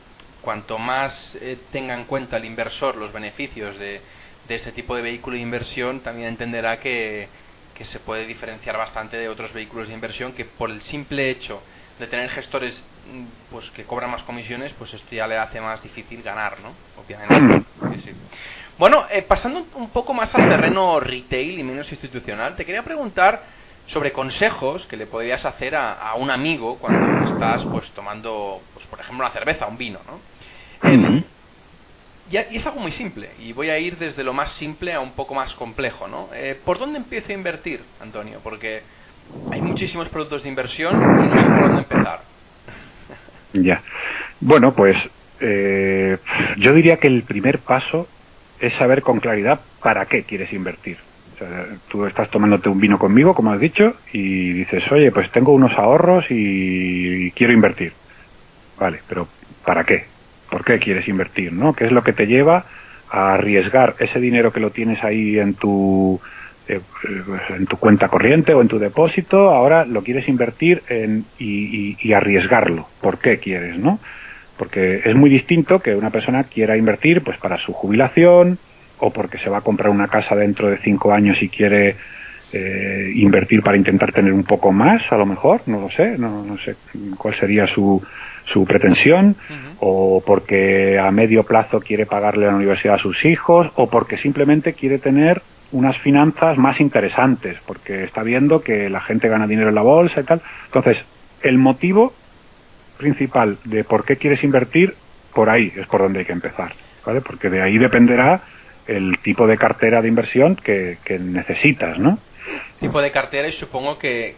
cuanto más eh, tenga en cuenta el inversor los beneficios de, de este tipo de vehículo de inversión, también entenderá que, que se puede diferenciar bastante de otros vehículos de inversión que por el simple hecho de tener gestores mm, pues que cobran más comisiones, pues esto ya le hace más difícil ganar, ¿no? Obviamente. Bueno, eh, pasando un poco más al terreno retail y menos institucional, te quería preguntar sobre consejos que le podrías hacer a, un amigo cuando estás pues tomando, pues por ejemplo, una cerveza, un vino, ¿no? Em, y, es algo muy simple, y voy a ir desde lo más simple a un poco más complejo, ¿no? Eh, ¿Por dónde empiezo a invertir, Antonio? Porque hay muchísimos productos de inversión y no sé por dónde empezar. [LAUGHS] Ya. Bueno, pues eh, yo diría que el primer paso es saber con claridad para qué quieres invertir. tú estás tomándote un vino conmigo, como has dicho, y dices, oye, pues tengo unos ahorros y quiero invertir. Vale, pero ¿para qué? ¿Por qué quieres invertir? ¿no? ¿Qué es lo que te lleva a arriesgar ese dinero que lo tienes ahí en tu eh, en tu cuenta corriente o en tu depósito, ahora lo quieres invertir en, y, y, arriesgarlo. ¿Por qué quieres, no? Porque es muy distinto que una persona quiera invertir pues para su jubilación o porque se va a comprar una casa dentro de cinco años y quiere eh, invertir para intentar tener un poco más, a lo mejor, no lo sé, no, no sé cuál sería su, su pretensión, o porque a medio plazo quiere pagarle a la universidad a sus hijos, o porque simplemente quiere tener unas finanzas más interesantes, porque está viendo que la gente gana dinero en la bolsa y tal. Entonces, el motivo principal de por qué quieres invertir, por ahí es por donde hay que empezar, ¿vale? Porque de ahí dependerá el tipo de cartera de inversión que, que necesitas, ¿no? Tipo de cartera y supongo que,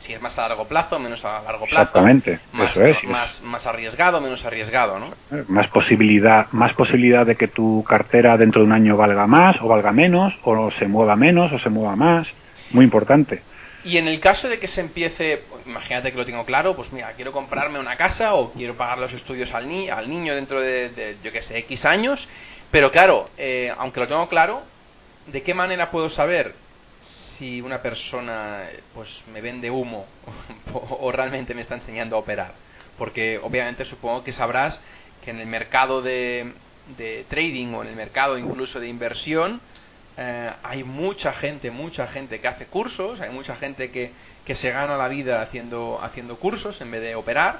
si es más a largo plazo, menos a largo plazo. Exactamente, más, eso es. Más, más arriesgado, menos arriesgado, ¿no? Más posibilidad, más posibilidad de que tu cartera dentro de un año valga más o valga menos, o se mueva menos o se mueva más. Muy importante. Y en el caso de que se empiece, imagínate que lo tengo claro, pues mira, quiero comprarme una casa o quiero pagar los estudios al, ni al niño dentro de, yo qué sé, X años, pero claro, eh, aunque lo tengo claro, ¿de qué manera puedo saber si una persona pues me vende humo [LAUGHS] o, realmente me está enseñando a operar. Porque obviamente supongo que sabrás que en el mercado de, trading o en el mercado incluso de inversión eh, hay mucha gente, mucha gente que hace cursos, hay mucha gente que, que se gana la vida haciendo, haciendo cursos en vez de operar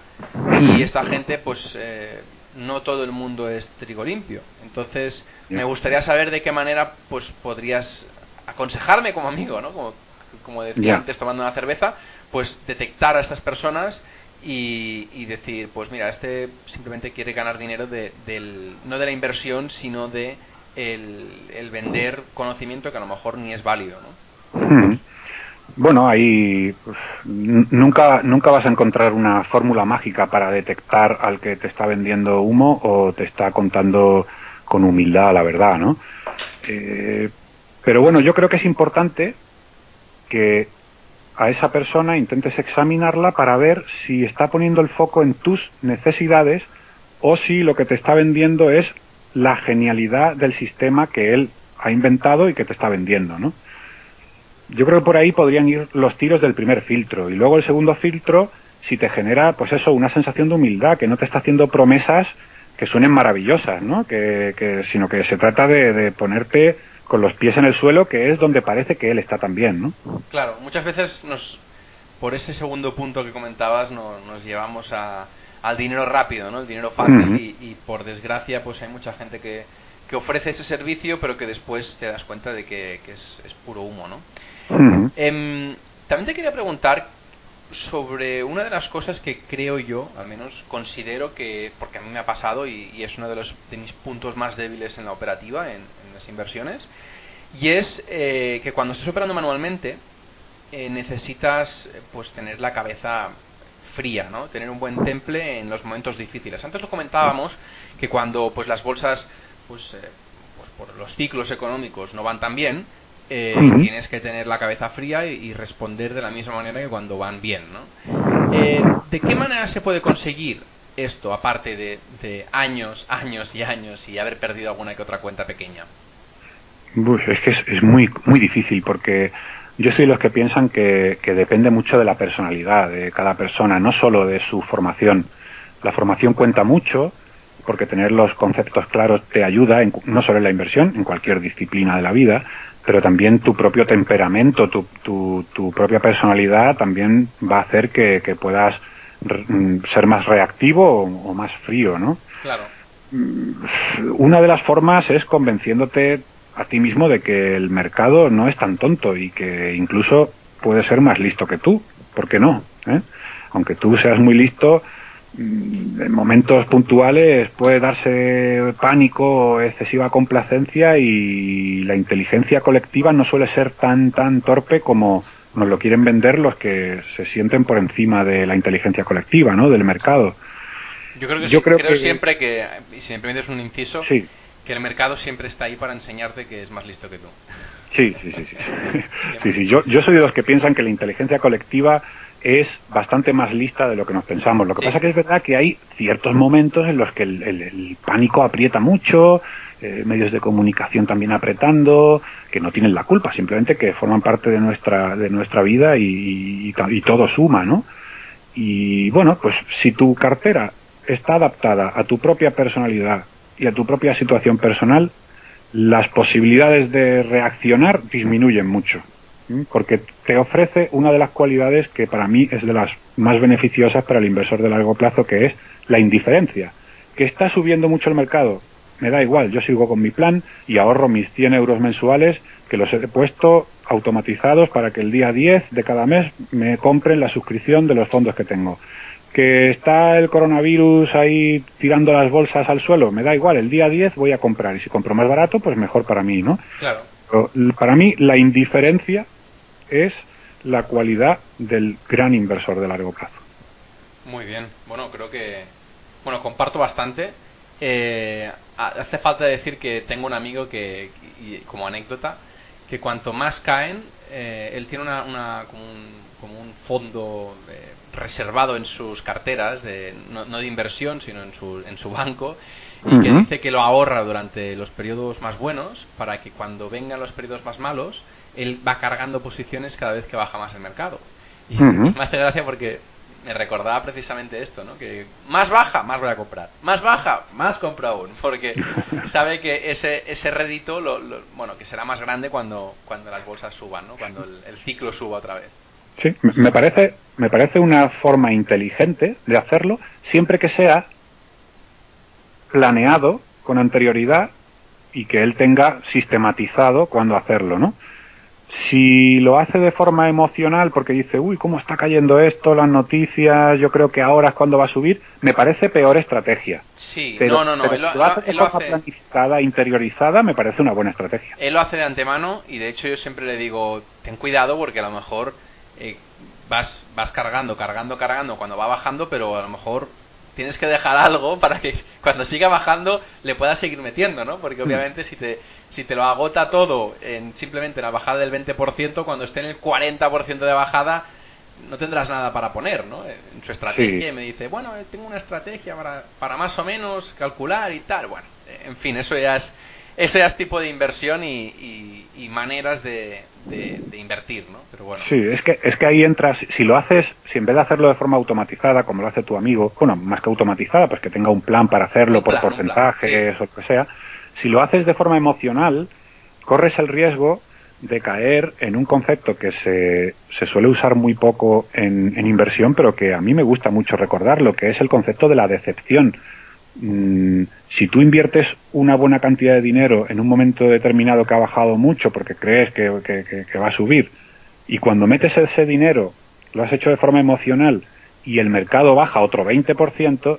y esta gente pues eh, no todo el mundo es trigo limpio. Entonces me gustaría saber de qué manera pues podrías aconsejarme como amigo, ¿no? Como, como decía antes tomando una cerveza, pues detectar a estas personas y, decir, pues mira, este simplemente quiere ganar dinero de, del, no de la inversión, sino de el, vender conocimiento que a lo mejor ni es válido, ¿no? Hmm. Bueno, ahí pues, nunca, nunca vas a encontrar una fórmula mágica para detectar al que te está vendiendo humo o te está contando con humildad la verdad, ¿no? Eh, pero bueno, yo creo que es importante que a esa persona intentes examinarla para ver si está poniendo el foco en tus necesidades o si lo que te está vendiendo es la genialidad del sistema que él ha inventado y que te está vendiendo, ¿no? Yo creo que por ahí podrían ir los tiros del primer filtro y luego el segundo filtro si te genera, pues eso, una sensación de humildad, que no te está haciendo promesas que suenen maravillosas, ¿no? Que, sino que se trata de ponerte con los pies en el suelo, que es donde parece que él está también, ¿no? Claro, muchas veces nos, por ese segundo punto que comentabas, nos llevamos a, al dinero rápido, ¿no? El dinero fácil y, por desgracia, pues hay mucha gente que, que, ofrece ese servicio, pero que después te das cuenta de que, es, puro humo, ¿no? Em, también te quería preguntar sobre una de las cosas que creo yo, al menos considero que, porque a mí me ha pasado y, es uno de, los, de mis puntos más débiles en la operativa, en, las inversiones, y es eh, que cuando estás operando manualmente eh, necesitas pues tener la cabeza fría, ¿no? Tener un buen temple en los momentos difíciles. Antes lo comentábamos que cuando pues las bolsas pues, eh, pues por los ciclos económicos no van tan bien, eh, tienes que tener la cabeza fría y, responder de la misma manera que cuando van bien, ¿no? Eh, ¿De qué manera se puede conseguir esto, aparte de, años, años y años y haber perdido alguna que otra cuenta pequeña? Es que es, muy, muy difícil porque yo soy de los que piensan que, depende mucho de la personalidad de cada persona, no solo de su formación. La formación cuenta mucho porque tener los conceptos claros te ayuda, no solo en la inversión, en cualquier disciplina de la vida, pero también tu propio temperamento, tu, tu, propia personalidad también va a hacer que, puedas mm, ser más reactivo o, más frío, ¿no? Claro. Mm, una de las formas es convenciéndote a ti mismo de que el mercado no es tan tonto y que incluso puede ser más listo que tú. ¿Por qué no? ¿Eh? Aunque tú seas muy listo, Mm, en momentos puntuales puede darse pánico o excesiva complacencia y la inteligencia colectiva no suele ser tan tan torpe como nos lo quieren vender los que se sienten por encima de la inteligencia colectiva, ¿no? Del mercado. Yo creo que, Yo creo, siempre que, y si me permites un inciso, que el mercado siempre está ahí para enseñarte que es más listo que tú. Sí, sí, sí. sí. sí, sí. Yo, yo soy de los que piensan que la inteligencia colectiva es bastante más lista de lo que nos pensamos. Lo que pasa que es verdad que hay ciertos momentos en los que el, pánico aprieta mucho, eh, medios de comunicación también apretando, que no tienen la culpa, simplemente que forman parte de nuestra, de nuestra vida y, y todo suma, ¿no? Y bueno, pues si tu cartera está adaptada a tu propia personalidad y a tu propia situación personal, las posibilidades de reaccionar disminuyen mucho porque te ofrece una de las cualidades que para mí es de las más beneficiosas para el inversor de largo plazo, que es la indiferencia. Que está subiendo mucho el mercado, me da igual, yo sigo con mi plan y ahorro mis 100 euros mensuales que los he puesto automatizados para que el día 10 de cada mes me compren la suscripción de los fondos que tengo. Que está el coronavirus ahí tirando las bolsas al suelo, me da igual, el día 10 voy a comprar y si compro más barato, pues mejor para mí, ¿no? Claro. para mí la indiferencia es la cualidad del gran inversor de largo plazo. Muy bien. Bueno, creo que. Bueno, comparto bastante. Eh, hace falta decir que tengo un amigo que, como anécdota, que cuanto más caen, eh, él tiene una, como, un, fondo eh, reservado en sus carteras, de, no, de inversión, sino en su, en su banco, y que dice que lo ahorra durante los periodos más buenos para que cuando vengan los periodos más malos, él va cargando posiciones cada vez que baja más el mercado. Y [LAUGHS] me hace gracia porque me recordaba precisamente esto, ¿no? Que más baja, más voy a comprar. Más baja, más compro aún. Porque [LAUGHS] sabe que ese, ese rédito, lo, bueno, que será más grande cuando, cuando las bolsas suban, ¿no? Cuando el, ciclo suba otra vez. Sí, me parece, me parece una forma inteligente de hacerlo, siempre que sea planeado con anterioridad y que él tenga sistematizado cuándo hacerlo, ¿no? Si lo hace de forma emocional porque dice, uy, ¿cómo está cayendo esto? Las noticias, yo creo que ahora es cuando va a subir, me parece peor estrategia. Sí, no, no, no. Pero si lo, hace de forma planificada, interiorizada, me parece una buena estrategia. Él lo hace de antemano y de hecho yo siempre le digo, ten cuidado porque a lo mejor eh, vas, vas cargando, cargando, cargando cuando va bajando, pero a lo mejor tienes que dejar algo para que [LAUGHS] cuando siga bajando le puedas seguir metiendo, ¿no? Porque hmm. obviamente si te, si te lo agota todo en simplemente la bajada del 20%, cuando esté en el 40% de bajada, no tendrás nada para poner, ¿no? En su estrategia y me dice, bueno, eh, tengo una estrategia para, para más o menos calcular y tal. Bueno, en fin, eso ya es eso ya es tipo de inversión y, maneras de, invertir, ¿no? Pero bueno. Sí, es que, es que ahí entras, si lo haces, si en vez de hacerlo de forma automatizada, como lo hace tu amigo, bueno, más que automatizada, pues que tenga un plan para hacerlo por porcentajes o lo que sea, si lo haces de forma emocional, corres el riesgo de caer en un concepto que se, se suele usar muy poco en, en, inversión, pero que a mí me gusta mucho recordarlo, que es el concepto de la decepción. Mm, si tú inviertes una buena cantidad de dinero en un momento determinado que ha bajado mucho porque crees que, va a subir, y cuando metes ese dinero lo has hecho de forma emocional y el mercado baja otro 20%,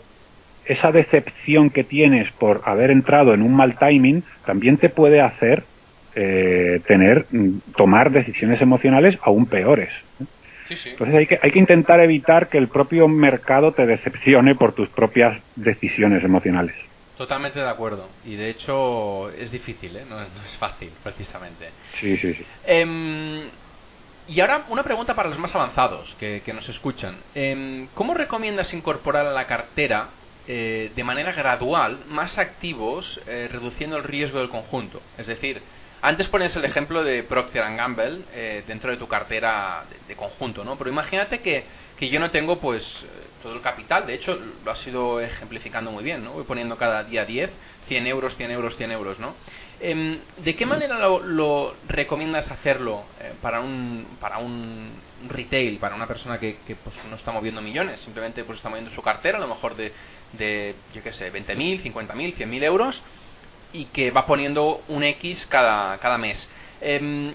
esa decepción que tienes por haber entrado en un mal timing también te puede hacer eh, tener, mm, tomar decisiones emocionales aún peores. Entonces hay que, hay que intentar evitar que el propio mercado te decepcione por tus propias decisiones emocionales. Totalmente de acuerdo. Y de hecho es difícil, ¿eh? no, es fácil, precisamente. Sí, sí, sí. Em, y ahora una pregunta para los más avanzados que, nos escuchan. Em, ¿Cómo recomiendas incorporar a la cartera eh, de manera gradual más activos eh, reduciendo el riesgo del conjunto? Es decir, antes pones el ejemplo de Procter Gamble eh, dentro de tu cartera de, conjunto, ¿no? Pero imagínate que, yo no tengo pues eh, todo el capital, de hecho lo has ido ejemplificando muy bien, ¿no? Voy poniendo cada día 10, 100 euros, 100 euros, 100 euros, ¿no? Em, ¿De qué manera lo, recomiendas hacerlo eh, para, un, para un retail, para una persona que, pues, no está moviendo millones, simplemente pues está moviendo su cartera, a lo mejor de, de yo qué sé, 20.000, 50.000, 100.000 euros? Y que va poniendo un X cada, cada mes. Em,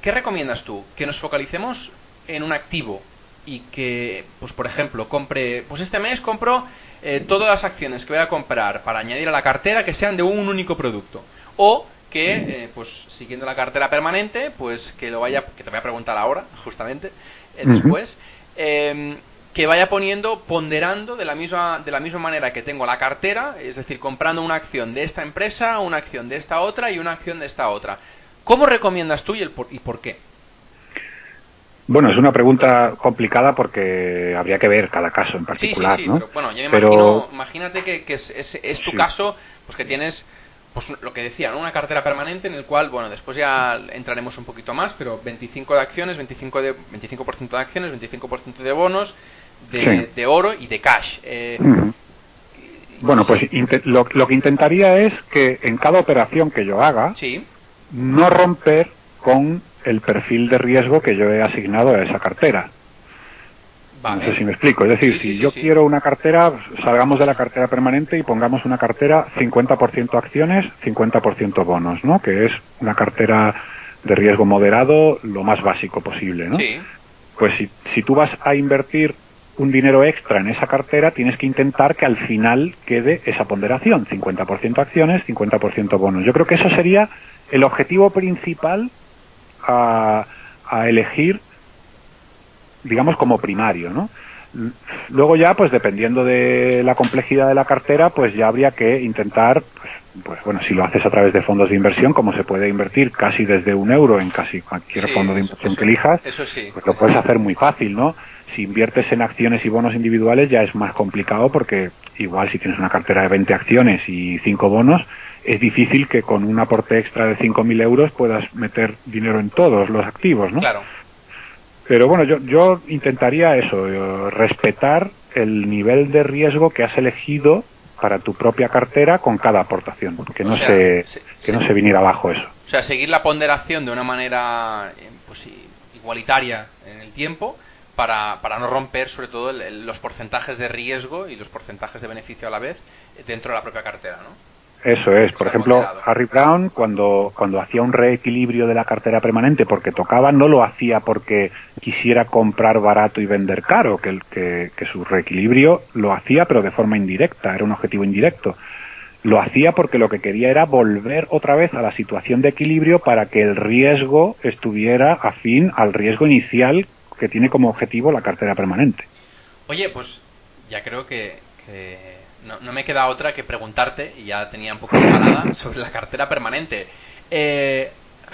¿Qué recomiendas tú? Que nos focalicemos en un activo y que, pues por ejemplo, compre, pues este mes compro eh, todas las acciones que voy a comprar para añadir a la cartera que sean de un único producto. O que, eh, pues siguiendo la cartera permanente, pues que lo vaya, que te voy a preguntar ahora, [LAUGHS] justamente, eh, después, em, que vaya poniendo, ponderando de la misma, de la misma manera que tengo la cartera, es decir, comprando una acción de esta empresa, una acción de esta otra y una acción de esta otra. ¿Cómo recomiendas tú y, el por, y por qué? Bueno, es una pregunta complicada porque habría que ver cada caso en particular. Sí, sí, sí, pero bueno, yo me imagino, imagínate que, es, es, tu caso, pues que tienes pues lo que decía, una cartera permanente en el cual, bueno, después ya entraremos un poquito más, pero 25 de acciones, 25 de 25% de acciones, 25% de bonos, de, oro y de cash. Eh, bueno, pues lo, que intentaría es que en cada operación que yo haga, no romper con el perfil de riesgo que yo he asignado a esa cartera. No sé si me explico. Es decir, si yo quiero una cartera, salgamos de la cartera permanente y pongamos una cartera 50% acciones, 50% bonos, ¿no? Que es una cartera de riesgo moderado, lo más básico posible, ¿no? Pues si, si tú vas a invertir un dinero extra en esa cartera, tienes que intentar que al final quede esa ponderación, 50% acciones, 50% bonos. Yo creo que eso sería el objetivo principal a, a elegir, digamos, como primario, ¿no? Luego ya, pues dependiendo de la complejidad de la cartera, pues ya habría que intentar, pues, pues bueno, si lo haces a través de fondos de inversión, como se puede invertir casi desde un euro en casi cualquier fondo de inversión que elijas, pues lo puedes hacer muy fácil, ¿no? Si inviertes en acciones y bonos individuales ya es más complicado porque igual si tienes una cartera de 20 acciones y 5 bonos, es difícil que con un aporte extra de 5.000 euros puedas meter dinero en todos los activos, ¿no? Claro. Pero bueno, yo, yo intentaría eso, eh, respetar el nivel de riesgo que has elegido para tu propia cartera con cada aportación, que no se, que no se viniera abajo eso. O sea, seguir la ponderación de una manera eh, pues, igualitaria en el tiempo para, para no romper sobre todo los porcentajes de riesgo y los porcentajes de beneficio a la vez dentro de la propia cartera, ¿no? Eso es. Por ejemplo, Harry Brown, cuando, cuando hacía un reequilibrio de la cartera permanente porque tocaba, no lo hacía porque quisiera comprar barato y vender caro, que, que, que su reequilibrio lo hacía, pero de forma indirecta, era un objetivo indirecto. Lo hacía porque lo que quería era volver otra vez a la situación de equilibrio para que el riesgo estuviera afín al riesgo inicial que tiene como objetivo la cartera permanente. Oye, pues ya creo que no, me queda otra que preguntarte, y ya tenía un poco preparada, [LAUGHS] sobre la cartera permanente. Eh,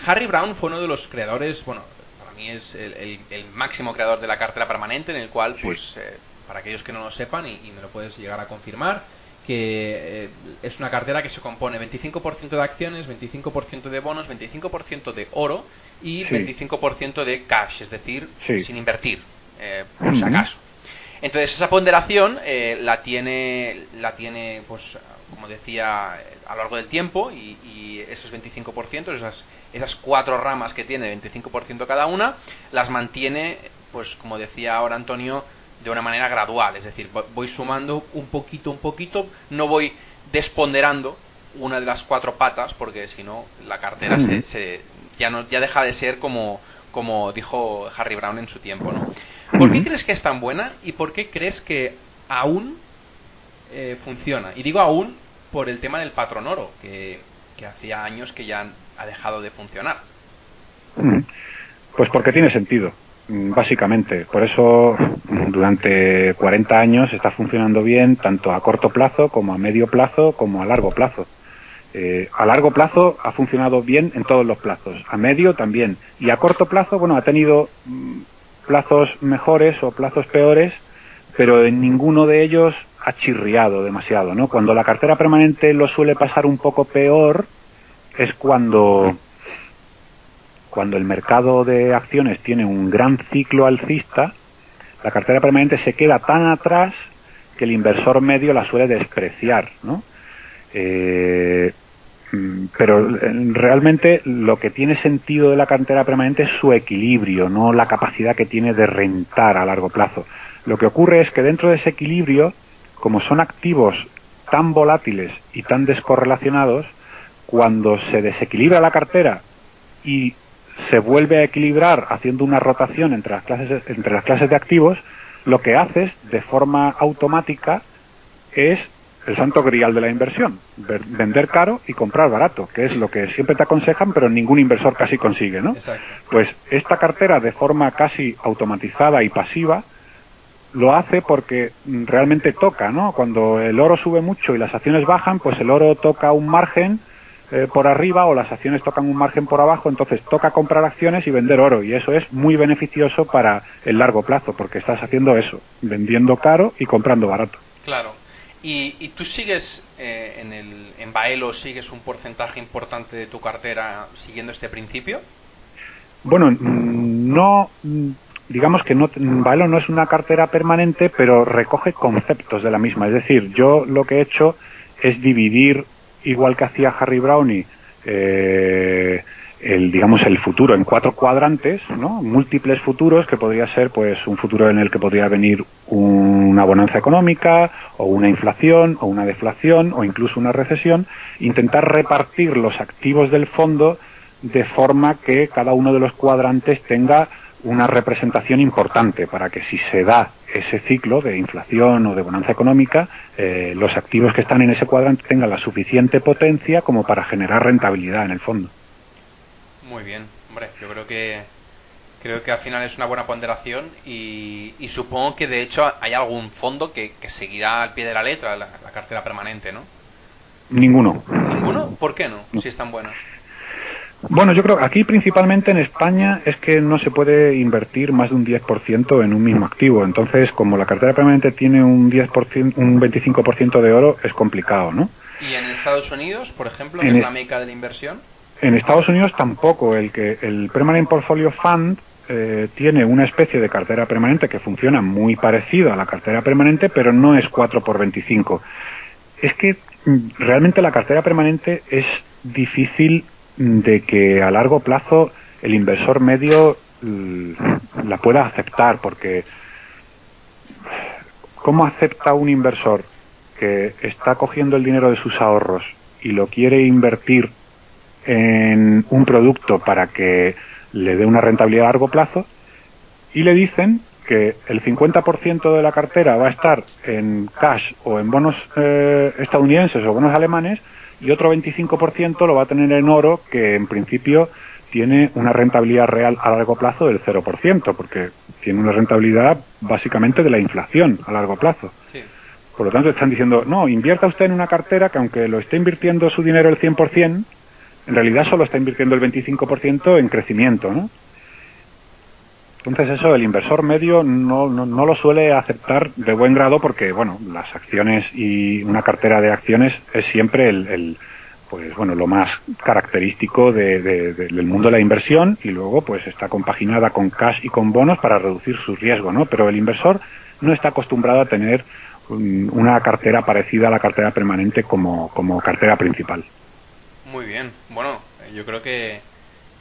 Harry Brown fue uno de los creadores, bueno, para mí es el, máximo creador de la cartera permanente, en el cual, pues, eh, para aquellos que no lo sepan, y, me lo puedes llegar a confirmar, que eh, es una cartera que se compone 25% de acciones, 25% de bonos, 25% de oro y 25% de cash, es decir, sin invertir, por si acaso. Entonces esa ponderación eh, la tiene, la tiene, pues, como decía, a lo largo del tiempo y, esos 25%, esas, esas cuatro ramas que tiene, 25% cada una, las mantiene, pues, como decía ahora Antonio, de una manera gradual. Es decir, voy sumando un poquito, un poquito, no voy desponderando una de las cuatro patas, porque si no, la cartera se, ya, no, ya deja de ser como, como dijo Harry Brown en su tiempo, ¿no? ¿Por qué crees que es tan buena y por qué crees que aún eh, funciona? Y digo aún por el tema del patrón oro, que, hacía años que ya ha dejado de funcionar. Pues porque tiene sentido, básicamente. Por eso durante 40 años está funcionando bien tanto a corto plazo como a medio plazo como a largo plazo. Eh, a largo plazo ha funcionado bien en todos los plazos, a medio también, y a corto plazo, bueno, ha tenido mm, plazos mejores o plazos peores, pero en ninguno de ellos ha chirriado demasiado, ¿no? Cuando la cartera permanente lo suele pasar un poco peor es cuando cuando el mercado de acciones tiene un gran ciclo alcista, la cartera permanente se queda tan atrás que el inversor medio la suele despreciar, ¿no? Eh, pero eh, realmente lo que tiene sentido de la cartera permanente es su equilibrio, no la capacidad que tiene de rentar a largo plazo. Lo que ocurre es que dentro de ese equilibrio, como son activos tan volátiles y tan descorrelacionados, cuando se desequilibra la cartera y se vuelve a equilibrar haciendo una rotación entre las clases, entre las clases de activos, lo que haces de forma automática es el santo grial de la inversión, vender caro y comprar barato, que es lo que siempre te aconsejan, pero ningún inversor casi consigue, ¿no? Pues esta cartera de forma casi automatizada y pasiva lo hace porque realmente toca, ¿no? Cuando el oro sube mucho y las acciones bajan, pues el oro toca un margen eh, por arriba o las acciones tocan un margen por abajo, entonces toca comprar acciones y vender oro y eso es muy beneficioso para el largo plazo porque estás haciendo eso, vendiendo caro y comprando barato. Claro. ¿Y, tú sigues eh, en, el, en Baelo, sigues un porcentaje importante de tu cartera siguiendo este principio? Bueno, no, digamos que no, Baelo no es una cartera permanente, pero recoge conceptos de la misma. Es decir, yo lo que he hecho es dividir, igual que hacía Harry Brownie, eh, el digamos el futuro en cuatro cuadrantes, ¿no? múltiples futuros que podría ser pues un futuro en el que podría venir una bonanza económica o una inflación o una deflación o incluso una recesión, intentar repartir los activos del fondo de forma que cada uno de los cuadrantes tenga una representación importante para que si se da ese ciclo de inflación o de bonanza económica, eh, los activos que están en ese cuadrante tengan la suficiente potencia como para generar rentabilidad en el fondo. Muy bien, hombre, yo creo que creo que al final es una buena ponderación y, supongo que de hecho hay algún fondo que, seguirá al pie de la letra la, cartera permanente, ¿no? Ninguno. ¿Ninguno? ¿Por qué no? Si es tan buena. Bueno, yo creo que aquí principalmente en España es que no se puede invertir más de un 10% en un mismo activo. Entonces, como la cartera permanente tiene un 10%, un 25% de oro, es complicado, ¿no? ¿Y en Estados Unidos, por ejemplo, en es la meca de la inversión? En Estados Unidos tampoco. El que el Permanent Portfolio Fund eh, tiene una especie de cartera permanente que funciona muy parecido a la cartera permanente, pero no es 4 por 25. Es que mm, realmente la cartera permanente es difícil de que a largo plazo el inversor medio mm, la pueda aceptar, porque ¿cómo acepta un inversor que está cogiendo el dinero de sus ahorros y lo quiere invertir en un producto para que le dé una rentabilidad a largo plazo y le dicen que el 50% de la cartera va a estar en cash o en bonos eh, estadounidenses o bonos alemanes y otro 25% lo va a tener en oro que en principio tiene una rentabilidad real a largo plazo del 0%, porque tiene una rentabilidad básicamente de la inflación a largo plazo. Por lo tanto, están diciendo, no, invierta usted en una cartera que aunque lo esté invirtiendo su dinero el 100%, en realidad solo está invirtiendo el 25% en crecimiento, ¿no? Entonces eso el inversor medio no, no, lo suele aceptar de buen grado porque, bueno, las acciones y una cartera de acciones es siempre el, pues bueno, lo más característico del mundo de la inversión y luego pues está compaginada con cash y con bonos para reducir su riesgo, ¿no? Pero el inversor no está acostumbrado a tener una cartera parecida a la cartera permanente como, como cartera principal. Muy bien. Bueno, yo creo que,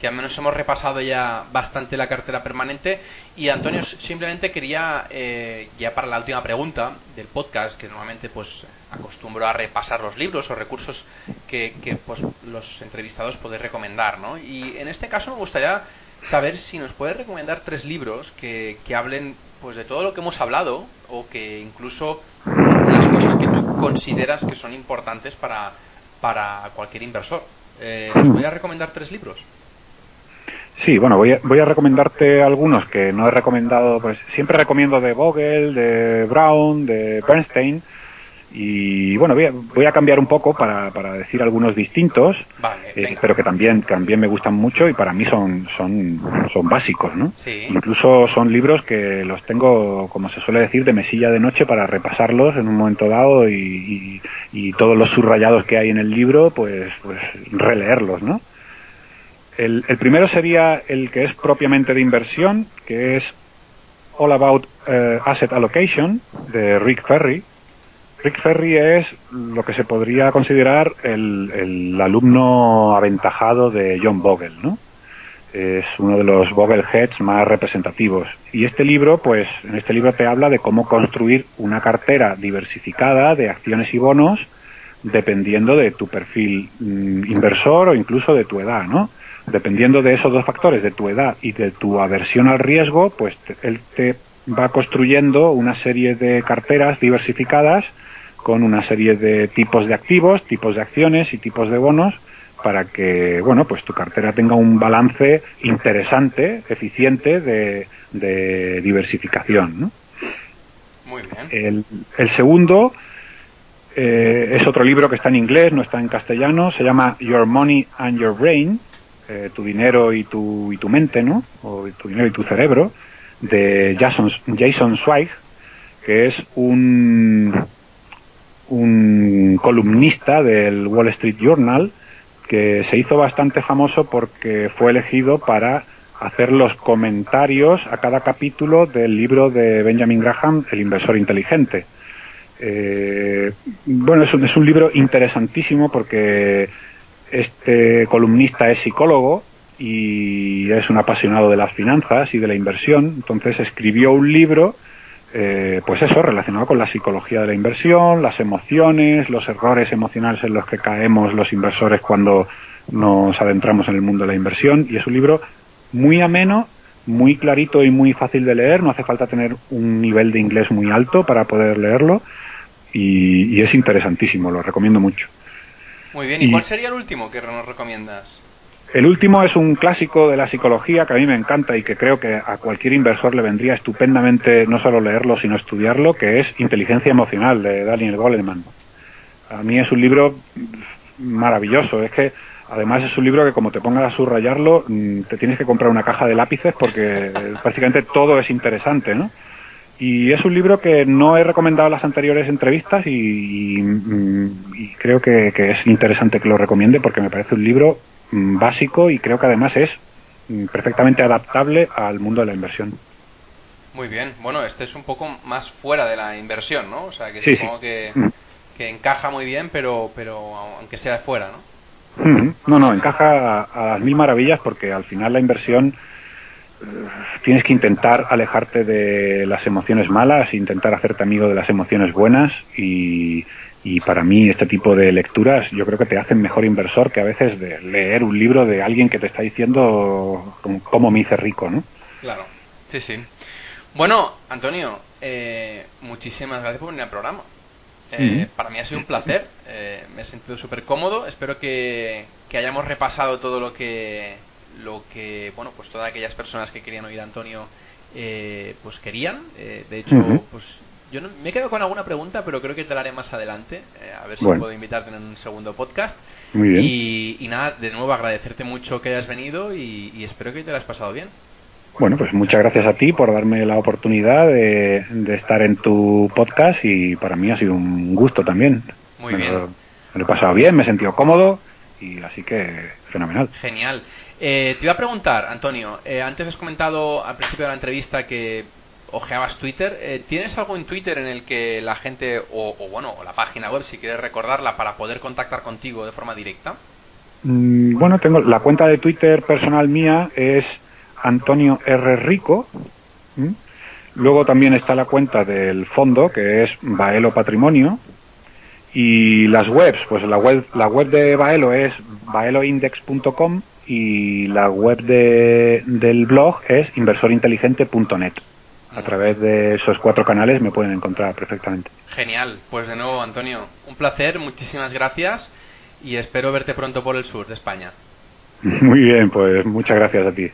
que al menos hemos repasado ya bastante la cartera permanente. Y Antonio, simplemente quería, eh, ya para la última pregunta del podcast, que normalmente pues acostumbro a repasar los libros o recursos que, que pues, los entrevistados pueden recomendar, ¿no? Y en este caso me gustaría saber si nos puedes recomendar tres libros que, que hablen pues de todo lo que hemos hablado o que incluso las cosas que tú consideras que son importantes para para cualquier inversor. Eh, ¿Os voy a recomendar tres libros? Sí, bueno, voy a, voy a recomendarte algunos que no he recomendado, pues siempre recomiendo de Vogel, de Brown, de Bernstein, y bueno, voy a, cambiar un poco para, decir algunos distintos, eh, pero que también, también me gustan mucho y para mí son, son, son básicos, ¿no? Incluso son libros que los tengo, como se suele decir, de mesilla de noche para repasarlos en un momento dado y, todos los subrayados que hay en el libro, pues, pues releerlos, ¿no? El, primero sería el que es propiamente de inversión, que es All About eh, Asset Allocation, de Rick Ferry Rick Ferry es lo que se podría considerar el, alumno aventajado de John Bogle, ¿no? Es uno de los Bogleheads más representativos. Y este libro, pues, en este libro te habla de cómo construir una cartera diversificada de acciones y bonos dependiendo de tu perfil mm, inversor o incluso de tu edad, ¿no? Dependiendo de esos dos factores, de tu edad y de tu aversión al riesgo, pues él te va construyendo una serie de carteras diversificadas con una serie de tipos de activos, tipos de acciones y tipos de bonos para que, bueno, pues tu cartera tenga un balance interesante, eficiente de, diversificación. Muy bien. El, segundo eh, es otro libro que está en inglés, no está en castellano, se llama Your Money and Your Brain, eh, tu dinero y tu, y tu mente, ¿no? O tu dinero y tu cerebro, de Jason, Jason Zweig, que es un, un columnista del Wall Street Journal que se hizo bastante famoso porque fue elegido para hacer los comentarios a cada capítulo del libro de Benjamin Graham, El inversor inteligente. Eh, bueno, es un, libro interesantísimo porque este columnista es psicólogo y es un apasionado de las finanzas y de la inversión. Entonces escribió un libro, eh, pues eso, relacionado con la psicología de la inversión, las emociones, los errores emocionales en los que caemos los inversores cuando nos adentramos en el mundo de la inversión. Y es un libro muy ameno, muy clarito y muy fácil de leer. No hace falta tener un nivel de inglés muy alto para poder leerlo. Y, es interesantísimo, lo recomiendo mucho. Muy bien, ¿y, cuál sería el último que nos recomiendas? El último es un clásico de la psicología que a mí me encanta y que creo que a cualquier inversor le vendría estupendamente no solo leerlo, sino estudiarlo, que es Inteligencia Emocional de Daniel Goleman. A mí es un libro maravilloso. Es que además es un libro que como te pongas a subrayarlo, mm, te tienes que comprar una caja de lápices porque prácticamente todo es interesante, ¿no? Y es un libro que no he recomendado en las anteriores entrevistas y, mm, creo que, que, es interesante que lo recomiende porque me parece un libro Mm, básico y creo que además es mm, perfectamente adaptable al mundo de la inversión. Muy bien, bueno, este es un poco más fuera de la inversión, ¿no? O sea, que supongo mm. Que, encaja muy bien, pero, pero aunque sea fuera, ¿no? No, no, encaja a, las mil maravillas porque al final la inversión tienes que intentar alejarte de las emociones malas, intentar hacerte amigo de las emociones buenas y, y para mí este tipo de lecturas yo creo que te hacen mejor inversor que a veces de leer un libro de alguien que te está diciendo cómo me hice rico, ¿no? Claro, sí, sí. Bueno, Antonio, eh, muchísimas gracias por venir al programa. Eh, para mí ha sido un placer, eh, me he sentido súper cómodo, espero que, que, hayamos repasado todo lo que, lo que, bueno, pues todas aquellas personas que querían oír a Antonio, pues querían. de hecho, pues yo me he quedado con alguna pregunta, pero creo que te la haré más adelante. Eh, a ver si puedo invitarte en un segundo podcast. Muy bien. Y, nada, de nuevo agradecerte mucho que hayas venido y, espero que te lo hayas pasado bien. Bueno, pues muchas gracias a ti por darme la oportunidad de, estar en tu podcast y para mí ha sido un gusto también. Muy bien. me lo he pasado bien, me he sentido cómodo y así que fenomenal. Genial. Eh, te iba a preguntar, Antonio, eh, antes has comentado al principio de la entrevista que ojeabas Twitter. Eh, ¿Tienes algo en Twitter en el que la gente, o, bueno, la página web, si quieres recordarla, para poder contactar contigo de forma directa? Mm, bueno, tengo la cuenta de Twitter personal mía es Antonio R. Rico. Luego también está la cuenta del fondo, que es Baelo Patrimonio. Y las webs, pues la web, la web de Baelo es baeloindex.com y la web de, del blog es inversorinteligente.net a través de esos cuatro canales me pueden encontrar perfectamente. Genial, pues de nuevo Antonio, un placer, muchísimas gracias y espero verte pronto por el sur de España. [LAUGHS] Muy bien, pues muchas gracias a ti.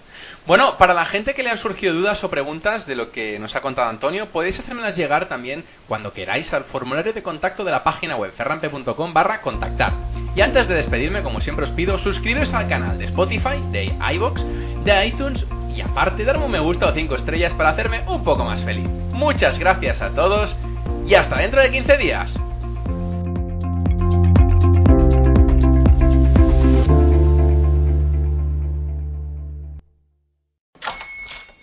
Bueno, para la gente que le han surgido dudas o preguntas de lo que nos ha contado Antonio, podéis hacérmelas llegar también cuando queráis al formulario de contacto de la página web ferrampe.com barra contactar. Y antes de despedirme, como siempre os pido, suscribiros al canal de Spotify, de iVoox, de iTunes y aparte darme un me gusta o 5 estrellas para hacerme un poco más feliz. Muchas gracias a todos y hasta dentro de 15 días.